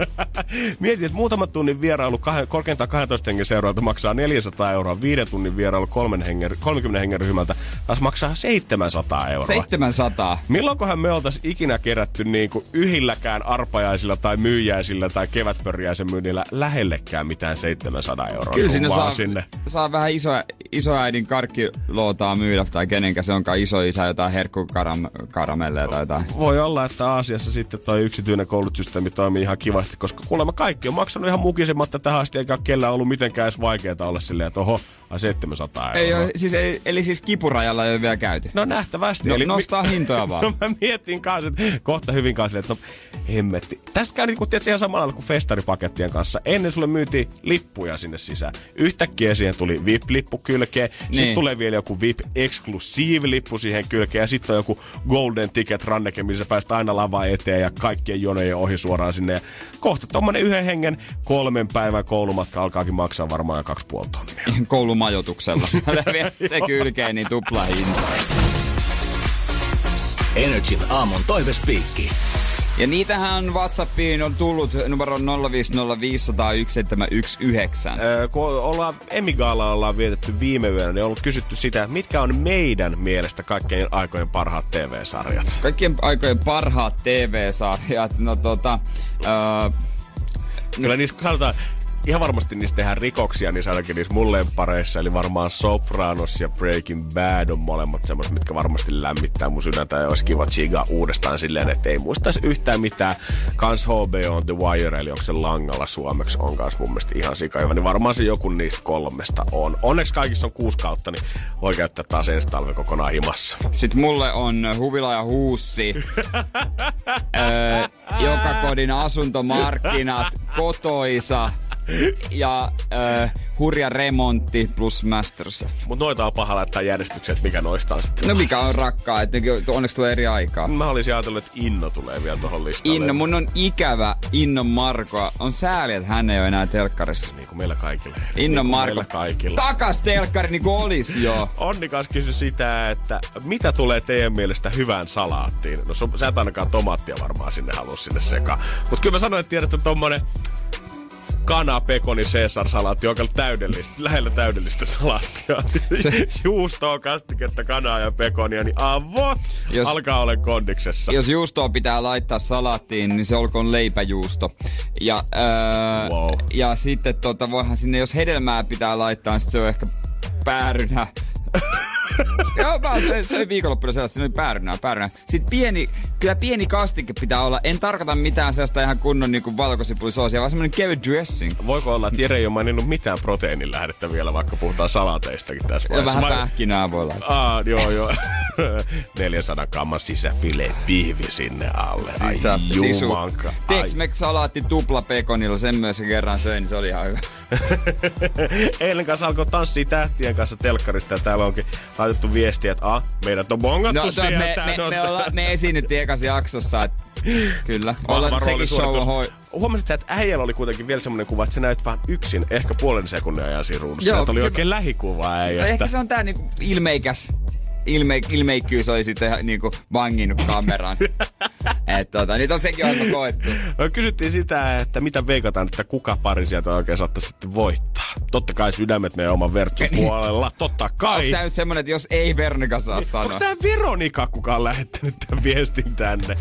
Mietin, että muutaman tunnin vierailu kah- korkeintaan 12 hengen seuralta maksaa 400 euroa, viiden tunnin vierailu kolmen hengen, 30 hengen ryhmältä taas maksaa 700 euroa. 700. Milloinkohan me oltais ikinä kerätty niin kuin yhilläkään arpajaisilla tai myyjäisillä tai kevätpörjäisen myynnillä lähellekään mitään 700 euroa Kyllä sinne saa, sinne. saa vähän iso, isoäidin karkkilootaa myydä tai kenenkä se onkaan iso isä jotain herkkukaramelleja tai jotain. Voi olla, että Aasiassa sitten toi yksityinen koulutussysteemi toimii ihan kivasti, koska kuulemma kaikki on maksanut ihan mukisematta tähän asti, eikä kellään ollut mitenkään edes vaikeaa olla silleen, että oho, ai 700 euroa. Ei ole, siis, ei, eli siis kipurajalla ei ole vielä käyty. No nähtävästi. No, Eli nostaa hintoja vaan. No mä mietin kanssa, että kohta hyvin kanssa, että no hemmetti. Tästä käy niin kuin tietysti ihan samalla kuin festaripakettien kanssa. Ennen sulle myytiin lippuja sinne sisään. Yhtäkkiä siihen tuli VIP-lippu kylkeen. Niin. Sitten tulee vielä joku VIP Exclusive-lippu siihen kylkeen. Ja sitten on joku Golden Ticket ranneke, missä pääst aina lavaa eteen ja kaikkien jonojen ohi suoraan sinne. Ja kohta tommonen yhden hengen kolmen päivän koulumatka alkaakin maksaa varmaan jo kaksi puoli tonnia. Koulumajoituksella. se kylkeen niin tupla hinta. Energin aamun toivespiikki. Ja niitähän Whatsappiin on tullut numero 050501719. Öö, kun ollaan Emigalla ollaan vietetty viime yönä, niin on ollut kysytty sitä, mitkä on meidän mielestä kaikkein aikojen parhaat TV-sarjat. Kaikkien aikojen parhaat TV-sarjat. No tota... Öö, Kyllä niissä sanotaan, ihan varmasti niistä tehdään rikoksia, niin ainakin niissä mun lemppareissa, eli varmaan Sopranos ja Breaking Bad on molemmat semmoiset, mitkä varmasti lämmittää mun sydäntä ja olisi kiva chiga uudestaan silleen, että ei muistaisi yhtään mitään. Kans HBO on The Wire, eli onko se langalla suomeksi, on kans mun mielestä ihan sikahyvä, niin varmaan se joku niistä kolmesta on. Onneksi kaikissa on kuusi kautta, niin voi käyttää taas ensi talven kokonaan himassa. Sitten mulle on Huvila ja Huussi. öö, joka kodin asuntomarkkinat, kotoisa ja öö, hurja remontti plus Masterchef. Mut noita on paha laittaa järjestykseen, että mikä noista on sitten. No mikä on rakkaa, että onneksi tulee eri aikaa. Mä olisin ajatellut, että Inno tulee vielä tuohon listalle. Inno, mun on ikävä Innon Markoa. On sääli, että hän ei ole enää telkkarissa. Niin kuin meillä kaikilla. Niin kuin Marko. meillä kaikilla. Takas telkkari niin kuin olis jo. Onni kanssa kysyi sitä, että mitä tulee teidän mielestä hyvään salaattiin? No sun, sä et ainakaan tomaattia varmaan sinne halua sinne sekaan. Mutta kyllä mä sanoin, että tiedät, että tommonen kana, pekoni, Caesar salaatti on kyllä täydellistä, lähellä täydellistä salaattia. Se- Juustoa, kastiketta, kanaa ja pekonia, niin avot Jos- alkaa olla kondiksessa. Jos juustoa pitää laittaa salaattiin, niin se olkoon leipäjuusto. Ja, öö, Wow. ja sitten tota, voihan sinne, jos hedelmää pitää laittaa, niin sit se on ehkä päärynä. Joo, mä söin, söin viikonloppuna sellaista, oli päärynää, päärynää. Sitten pieni, kyllä pieni kastike pitää olla. En tarkoita mitään sellaista ihan kunnon niin valkosipulisoosia, vaan semmonen kevyt dressing. Voiko olla, että Jere ei ole maininnut mitään proteiinin lähdettä vielä, vaikka puhutaan salaatteistakin tässä Ja vaiheessa? vähän pähkinää voi laittaa. Aa, joo, joo. 400 gramman sisäfile pihvi sinne alle. Ai Sisä, sisu. jumanka. Ai. Tex-Mex salaatti tupla pekonilla, sen myös kerran söin, niin se oli ihan hyvä. Eilen kanssa alkoi tanssia tähtien kanssa telkkarista ja täällä onkin laitettu viestiä, että ah, meidät on bongattu No, sieltä. me, me, me, olla, me esiinnyttiin ekassa jaksossa, että kyllä. Olla, Vahva sekin show hoi... Huomasit sä, että äijällä oli kuitenkin vielä semmoinen kuva, että sä näyt vähän yksin, ehkä puolen sekunnin ajan siinä ruudussa. Joo, oli oikein lähikuva No, äijästä. ehkä se on tää niinku ilmeikäs. Ilme, ilmeikkyys oli sitten ihan niinku vanginnut kameran. Et tota, nyt on sekin aika koettu. No, kysyttiin sitä, että mitä veikataan, että kuka pari sieltä oikein saattaisi sitten voittaa. Totta kai sydämet meidän oman Vertsun puolella. Totta kai. tää nyt semmonen, että jos ei Vernika saa Onko sanoa? tää Veronika, kuka on lähettänyt tämän viestin tänne?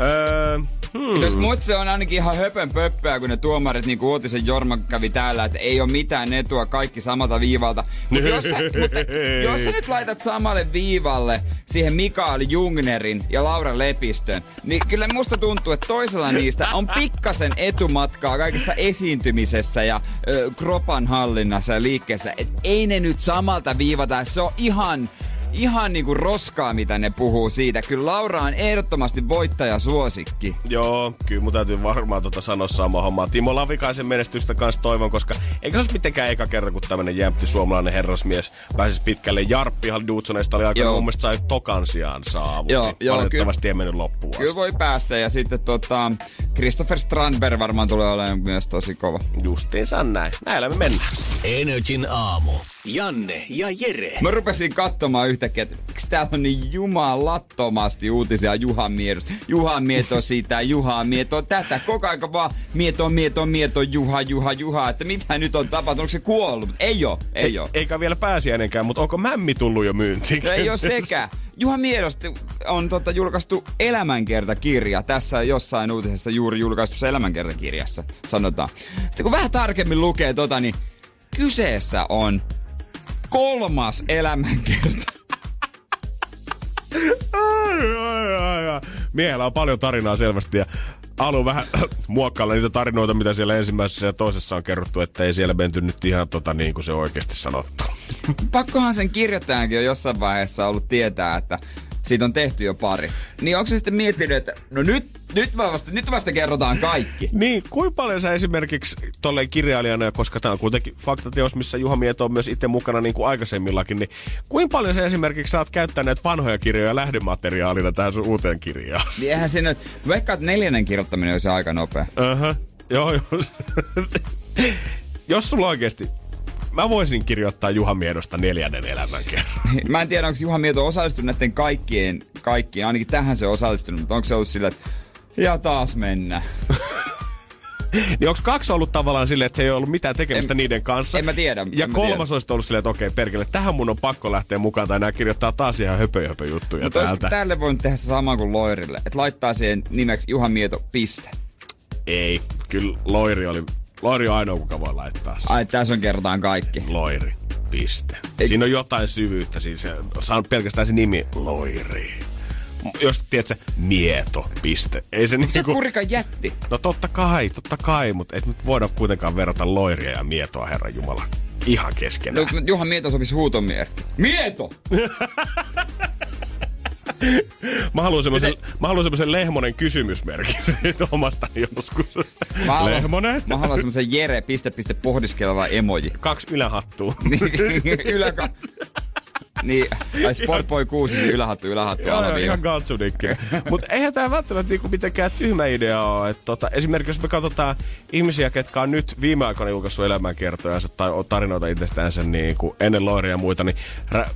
Öö, hmm. Jos mut se on ainakin ihan höpön pöppöä, kun ne tuomarit, niin kuin Uutisen Jorma kävi täällä, että ei ole mitään etua, kaikki samalta viivalta. Mutta jos, sä, mutta jos sä nyt laitat samalle viivalle siihen Mikael Jungnerin ja Laura Lepistön, niin kyllä musta tuntuu, että toisella niistä on pikkasen etumatkaa kaikessa esiintymisessä ja ö, kropan hallinnassa ja liikkeessä. Et ei ne nyt samalta viivata, se on ihan ihan niinku roskaa, mitä ne puhuu siitä. Kyllä Laura on ehdottomasti voittaja suosikki. Joo, kyllä mun täytyy varmaan tota sanoa sama hommaa. Timo Lavikaisen menestystä kanssa toivon, koska eikä se olisi mitenkään eka kerta, kun tämmönen jämpti suomalainen herrasmies pääsisi pitkälle. Jarppihan Dudsoneista oli aikana Joo. mun mielestä sai tokan sijaan saavutti. Joo, joo, Valitettavasti ei mennyt loppuun Kyllä voi päästä ja sitten tota, Christopher Strandberg varmaan tulee olemaan myös tosi kova. Justiinsa näin. Näillä me mennään. Energin aamu. Janne ja Jere. Mä rupesin katsomaan yhtäkkiä, että miksi täällä on niin jumalattomasti uutisia Juhan miedosta. Juhan mieto sitä, Juhan mieto tätä. Koko aika vaan mieto, mieto, mieto, Juha, Juha, Juha. Että mitä nyt on tapahtunut? Onko se kuollut? Ei oo, ei oo. Eikä vielä pääsiäinenkään, mutta onko mämmi tullut jo myyntiin? No ei ole sekä. Juha Miedosta on tota, julkaistu elämänkertakirja. Tässä jossain uutisessa juuri julkaistussa elämänkertakirjassa, sanotaan. Sitten kun vähän tarkemmin lukee tota, niin kyseessä on kolmas elämänkerta. Ai, ai, ai, ai. miehellä on paljon tarinaa selvästi ja haluan vähän muokkailla niitä tarinoita, mitä siellä ensimmäisessä ja toisessa on kerrottu, että ei siellä menty nyt ihan tota niin kuin se oikeasti sanottu. Pakkohan sen kirjoittajankin on jossain vaiheessa ollut tietää, että siitä on tehty jo pari. Niin onko se sitten miettinyt, että no nyt, nyt, vasta, nyt vasta kerrotaan kaikki? Niin, kuinka paljon sä esimerkiksi tolleen kirjailijana, koska tämä on kuitenkin faktateos, missä Juha Mieto on myös itse mukana niin kuin aikaisemmillakin, niin kuinka paljon sä esimerkiksi saat käyttää näitä vanhoja kirjoja lähdemateriaalina tähän sun uuteen kirjaan? Niin eihän siinä, vaikka että neljännen kirjoittaminen olisi aika nopea. Uh-huh. Joo, joo. Jos sulla oikeasti mä voisin kirjoittaa Juha Miedosta neljännen elämän kerran. Mä en tiedä, onko Juha Mieto osallistunut näiden kaikkien, kaikkien, ainakin tähän se on osallistunut, mutta onko se ollut sillä, että ja taas mennä. niin onko kaksi ollut tavallaan silleen, että se ei ollut mitään tekemistä en, niiden kanssa? En mä tiedä. Ja kolmas olisi ollut silleen, että okei, perkele, tähän mun on pakko lähteä mukaan tai nämä kirjoittaa taas ihan höpö, höpö juttuja Mutta täältä. tälle voinut tehdä se sama kuin Loirille, että laittaa siihen nimeksi Juha Mieto, piste. Ei, kyllä Loiri oli Loiri on ainoa, kuka voi laittaa sen. Ai, tässä on kertaan kaikki. Loiri. Piste. Ei. Siinä on jotain syvyyttä. Siis se on pelkästään se nimi Loiri. Jos tiedät se mieto, piste. Ei se, niinku... se kurikan jätti. No totta kai, totta kai, mutta ei nyt voida kuitenkaan verrata Loiria ja mietoa, herra Jumala. Ihan keskenään. No, Juha Mieto sopisi huuton Mieto! mä haluan semmoisen, se... mä haluan semmoisen Lehmonen kysymysmerkin siitä omasta joskus. Mä haluan, Lehmonen? Mä haluan semmoisen Jere piste piste pohdiskeleva emoji. Kaksi ylähattua. Niin, Yläka... Niin, ai Sportboy 6, niin ylähattu, ylähattu, Joo, joo, ihan Galtsunikki. Mutta eihän tämä välttämättä niinku mitenkään tyhmä idea ole. Et tota, esimerkiksi jos me katsotaan ihmisiä, ketkä on nyt viime aikoina julkaissut elämänkertoja tai tarinoita itsestäänsä niin kuin ennen Loiria ja muita, niin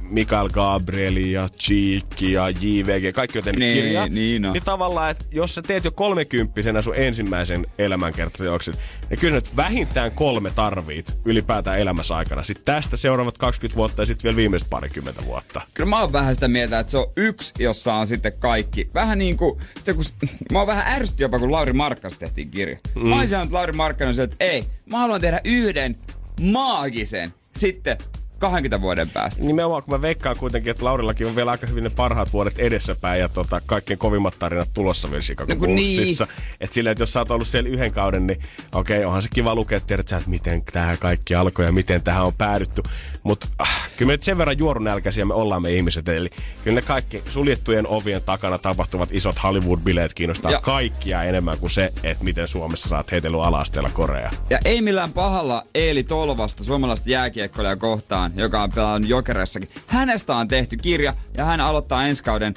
Mikael Gabrieli ja Cheek ja JVG, kaikki on tehnyt niin, kirjaa. Niin, no. niin tavallaan, että jos sä teet jo kolmekymppisenä sun ensimmäisen elämänkertateoksen, niin kyllä nyt vähintään kolme tarvit ylipäätään elämässä aikana. Sitten tästä seuraavat 20 vuotta ja sitten vielä viimeiset parikymmentä 20 vuotta. Kyllä mä oon vähän sitä mieltä, että se on yksi, jossa on sitten kaikki. Vähän niin kuin, kun, mä oon vähän ärsytti jopa, kun Lauri Markkas tehtiin kirja. Mm. Mä olisin sanonut Lauri Markkanen, että ei, mä haluan tehdä yhden maagisen. Sitten 20 vuoden päästä. Nimenomaan, kun mä veikkaan kuitenkin, että Laurillakin on vielä aika hyvin ne parhaat vuodet edessäpäin ja tota, kaikkein kovimmat tarinat tulossa vielä Chicago no. Niin. Että silleen, että jos sä oot ollut siellä yhden kauden, niin okei, okay, onhan se kiva lukea, että tiedät sä, että miten tähän kaikki alkoi ja miten tähän on päädytty. Mutta äh, kyllä me nyt sen verran juorunälkäisiä me ollaan me ihmiset. Eli kyllä ne kaikki suljettujen ovien takana tapahtuvat isot Hollywood-bileet kiinnostaa ja. kaikkia enemmän kuin se, että miten Suomessa saat heitellyt alasteella Korea. Ja ei millään pahalla Eeli Tolvasta suomalaista jääkiekkoilijaa kohtaan Vastaan, joka on pelannut Jokeressakin. Hänestä on tehty kirja ja hän aloittaa ensi kauden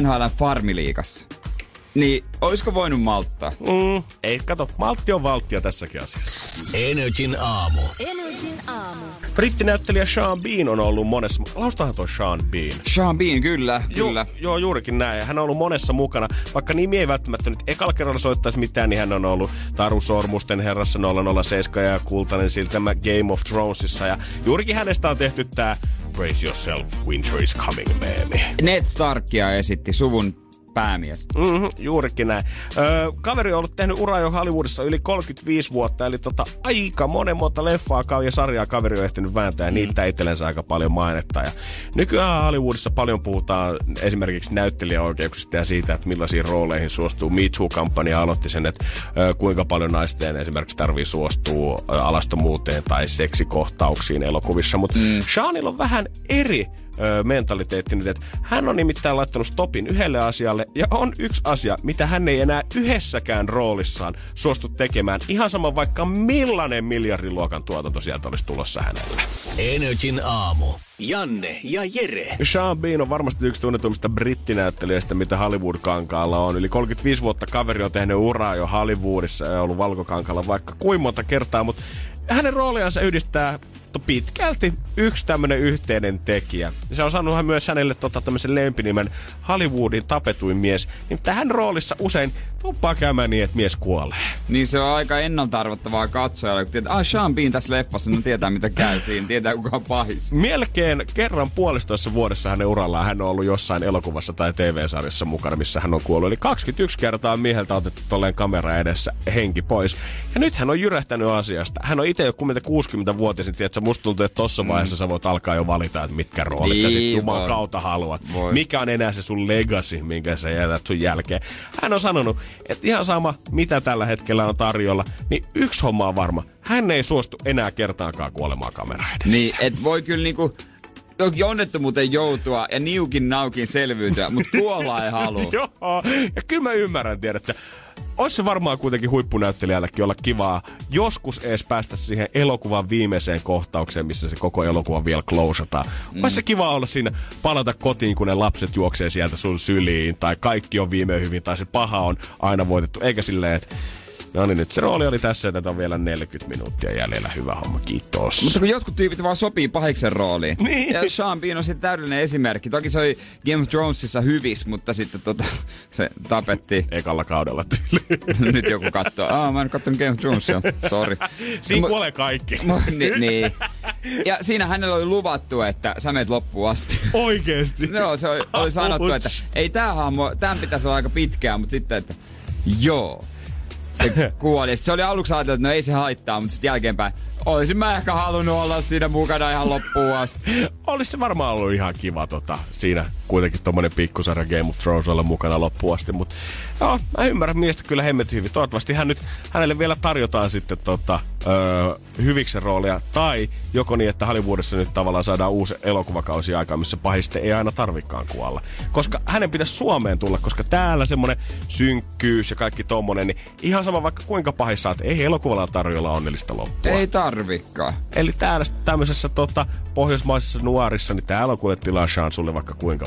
NHL Farmiliikassa. Niin, olisiko voinut malttaa? Mm, ei, kato, maltti on valttia tässäkin asiassa. Energin aamu. Energin aamu. Brittinäyttelijä Sean Bean on ollut monessa... Laustahan toi Sean Bean. Sean Bean, kyllä, kyllä. Jo, joo, juurikin näin. Hän on ollut monessa mukana. Vaikka nimi ei välttämättä nyt ekalla kerralla soittaisi mitään, niin hän on ollut Taru Sormusten herrassa 007 ja Kultainen siltämä Game of Thronesissa. Ja juurikin hänestä on tehty tää Brace Yourself, Winter is Coming meemi. Ned Starkia esitti suvun päämies. Mm-hmm, juurikin näin. Öö, kaveri on ollut tehnyt uraa jo Hollywoodissa yli 35 vuotta, eli tota, aika monen monta leffaa ja sarjaa kaveri on ehtinyt vääntää ja mm. niitä itsellensä aika paljon mainetta. Ja nykyään Hollywoodissa paljon puhutaan esimerkiksi näyttelijäoikeuksista ja siitä, että millaisiin rooleihin suostuu. Me Too-kampanja aloitti sen, että ö, kuinka paljon naisten esimerkiksi tarvii suostua ö, alastomuuteen tai seksikohtauksiin elokuvissa. Mutta mm. Seanilla on vähän eri ö, mentaliteetti nyt, että hän on nimittäin laittanut stopin yhdelle asialle ja on yksi asia, mitä hän ei enää yhdessäkään roolissaan suostu tekemään. Ihan sama vaikka millainen miljardiluokan tuotanto sieltä olisi tulossa hänelle. Energin aamu. Janne ja Jere. Sean Bean on varmasti yksi tunnetuimmista brittinäyttelijöistä, mitä Hollywood-kankaalla on. Yli 35 vuotta kaveri on tehnyt uraa jo Hollywoodissa ja ollut valkokankaalla vaikka kuinka monta kertaa, mutta hänen rooliansa yhdistää pitkälti yksi tämmönen yhteinen tekijä. Se on saanut myös hänelle tota, tämmöisen lempinimen Hollywoodin tapetuin mies. Niin tähän roolissa usein tuppaa käymään niin, että mies kuolee. Niin se on aika ennalta katsojalle, kun tietää, ah Sean Bean tässä leffassa, no tietää mitä käy siinä, tietää kuka on pahis. Melkein kerran puolistoissa vuodessa hänen urallaan hän on ollut jossain elokuvassa tai TV-sarjassa mukana, missä hän on kuollut. Eli 21 kertaa mieheltä otettu tolleen kamera edessä henki pois. Ja nyt hän on jyrähtänyt asiasta. Hän on itse jo 60-vuotias, että musta tuntuu, että tossa vaiheessa sä voit alkaa jo valita, että mitkä roolit Niin, sä sit juman voi. kautta haluat. Voi. Mikä on enää se sun legacy, minkä sä jätät sun jälkeen. Hän on sanonut, että ihan sama, mitä tällä hetkellä on tarjolla, niin yksi homma on varma. Hän ei suostu enää kertaakaan kuolemaan kamera edessä. Niin, et voi kyllä niinku onnettomuuteen joutua ja niukin naukin selviytyä, mutta kuolla ei halua. Joo, ja kyllä mä ymmärrän, tiedät sä. Olisi se varmaan kuitenkin huippunäyttelijällekin olla kivaa joskus edes päästä siihen elokuvan viimeiseen kohtaukseen, missä se koko elokuva vielä closeataan. Mm. Olisi se kiva olla siinä, palata kotiin, kun ne lapset juoksee sieltä sun syliin, tai kaikki on viime hyvin, tai se paha on aina voitettu, eikä silleen, että No niin, nyt se rooli oli tässä, että on vielä 40 minuuttia jäljellä. Hyvä homma, kiitos. Mutta kun jotkut tyypit vaan sopii pahiksen rooliin. Niin. Ja Sean Bean on sitten täydellinen esimerkki. Toki se oli Game of Thronesissa hyvis, mutta sitten tota, se tapettiin. Ekalla kaudella tyyli. Nyt joku katsoo. Aa, mä en katsonut Game of Thronesia. Sorry. Siinä kuolee kaikki. mu- ni, niin. Ja siinä hänellä oli luvattu, että sä menet loppuun asti. Oikeesti. Joo, se oli, oli sanottu, että ei tää hahmo, tämän pitäisi olla aika pitkään, mutta sitten, että joo. Se kuoli. Sitten se oli aluksi ajatellut, että no ei se haittaa, mutta sitten jälkeenpäin olisin mä ehkä halunnut olla siinä mukana ihan loppuun asti. Olisi se varmaan ollut ihan kiva tota, siinä kuitenkin tommonen pikkusarja Game of Thrones olla mukana loppuun asti, mutta joo, mä ymmärrän miestä kyllä hemmetin hyvin. Toivottavasti hän nyt, hänelle vielä tarjotaan sitten tota, öö, hyviksen roolia, tai joko niin, että Hollywoodissa nyt tavallaan saadaan uusi elokuvakausi aikaan, missä pahiste ei aina tarvikaan kuolla. Koska hänen pitäisi Suomeen tulla, koska täällä semmonen synkkyys ja kaikki tommonen, niin ihan sama vaikka kuinka pahissa saat, ei elokuvalla tarjolla onnellista loppua. Ei tarvikaan. Eli täällä tämmöisessä tota, pohjoismaisessa nuorissa, niin täällä on kuule tilaa sulle vaikka kuinka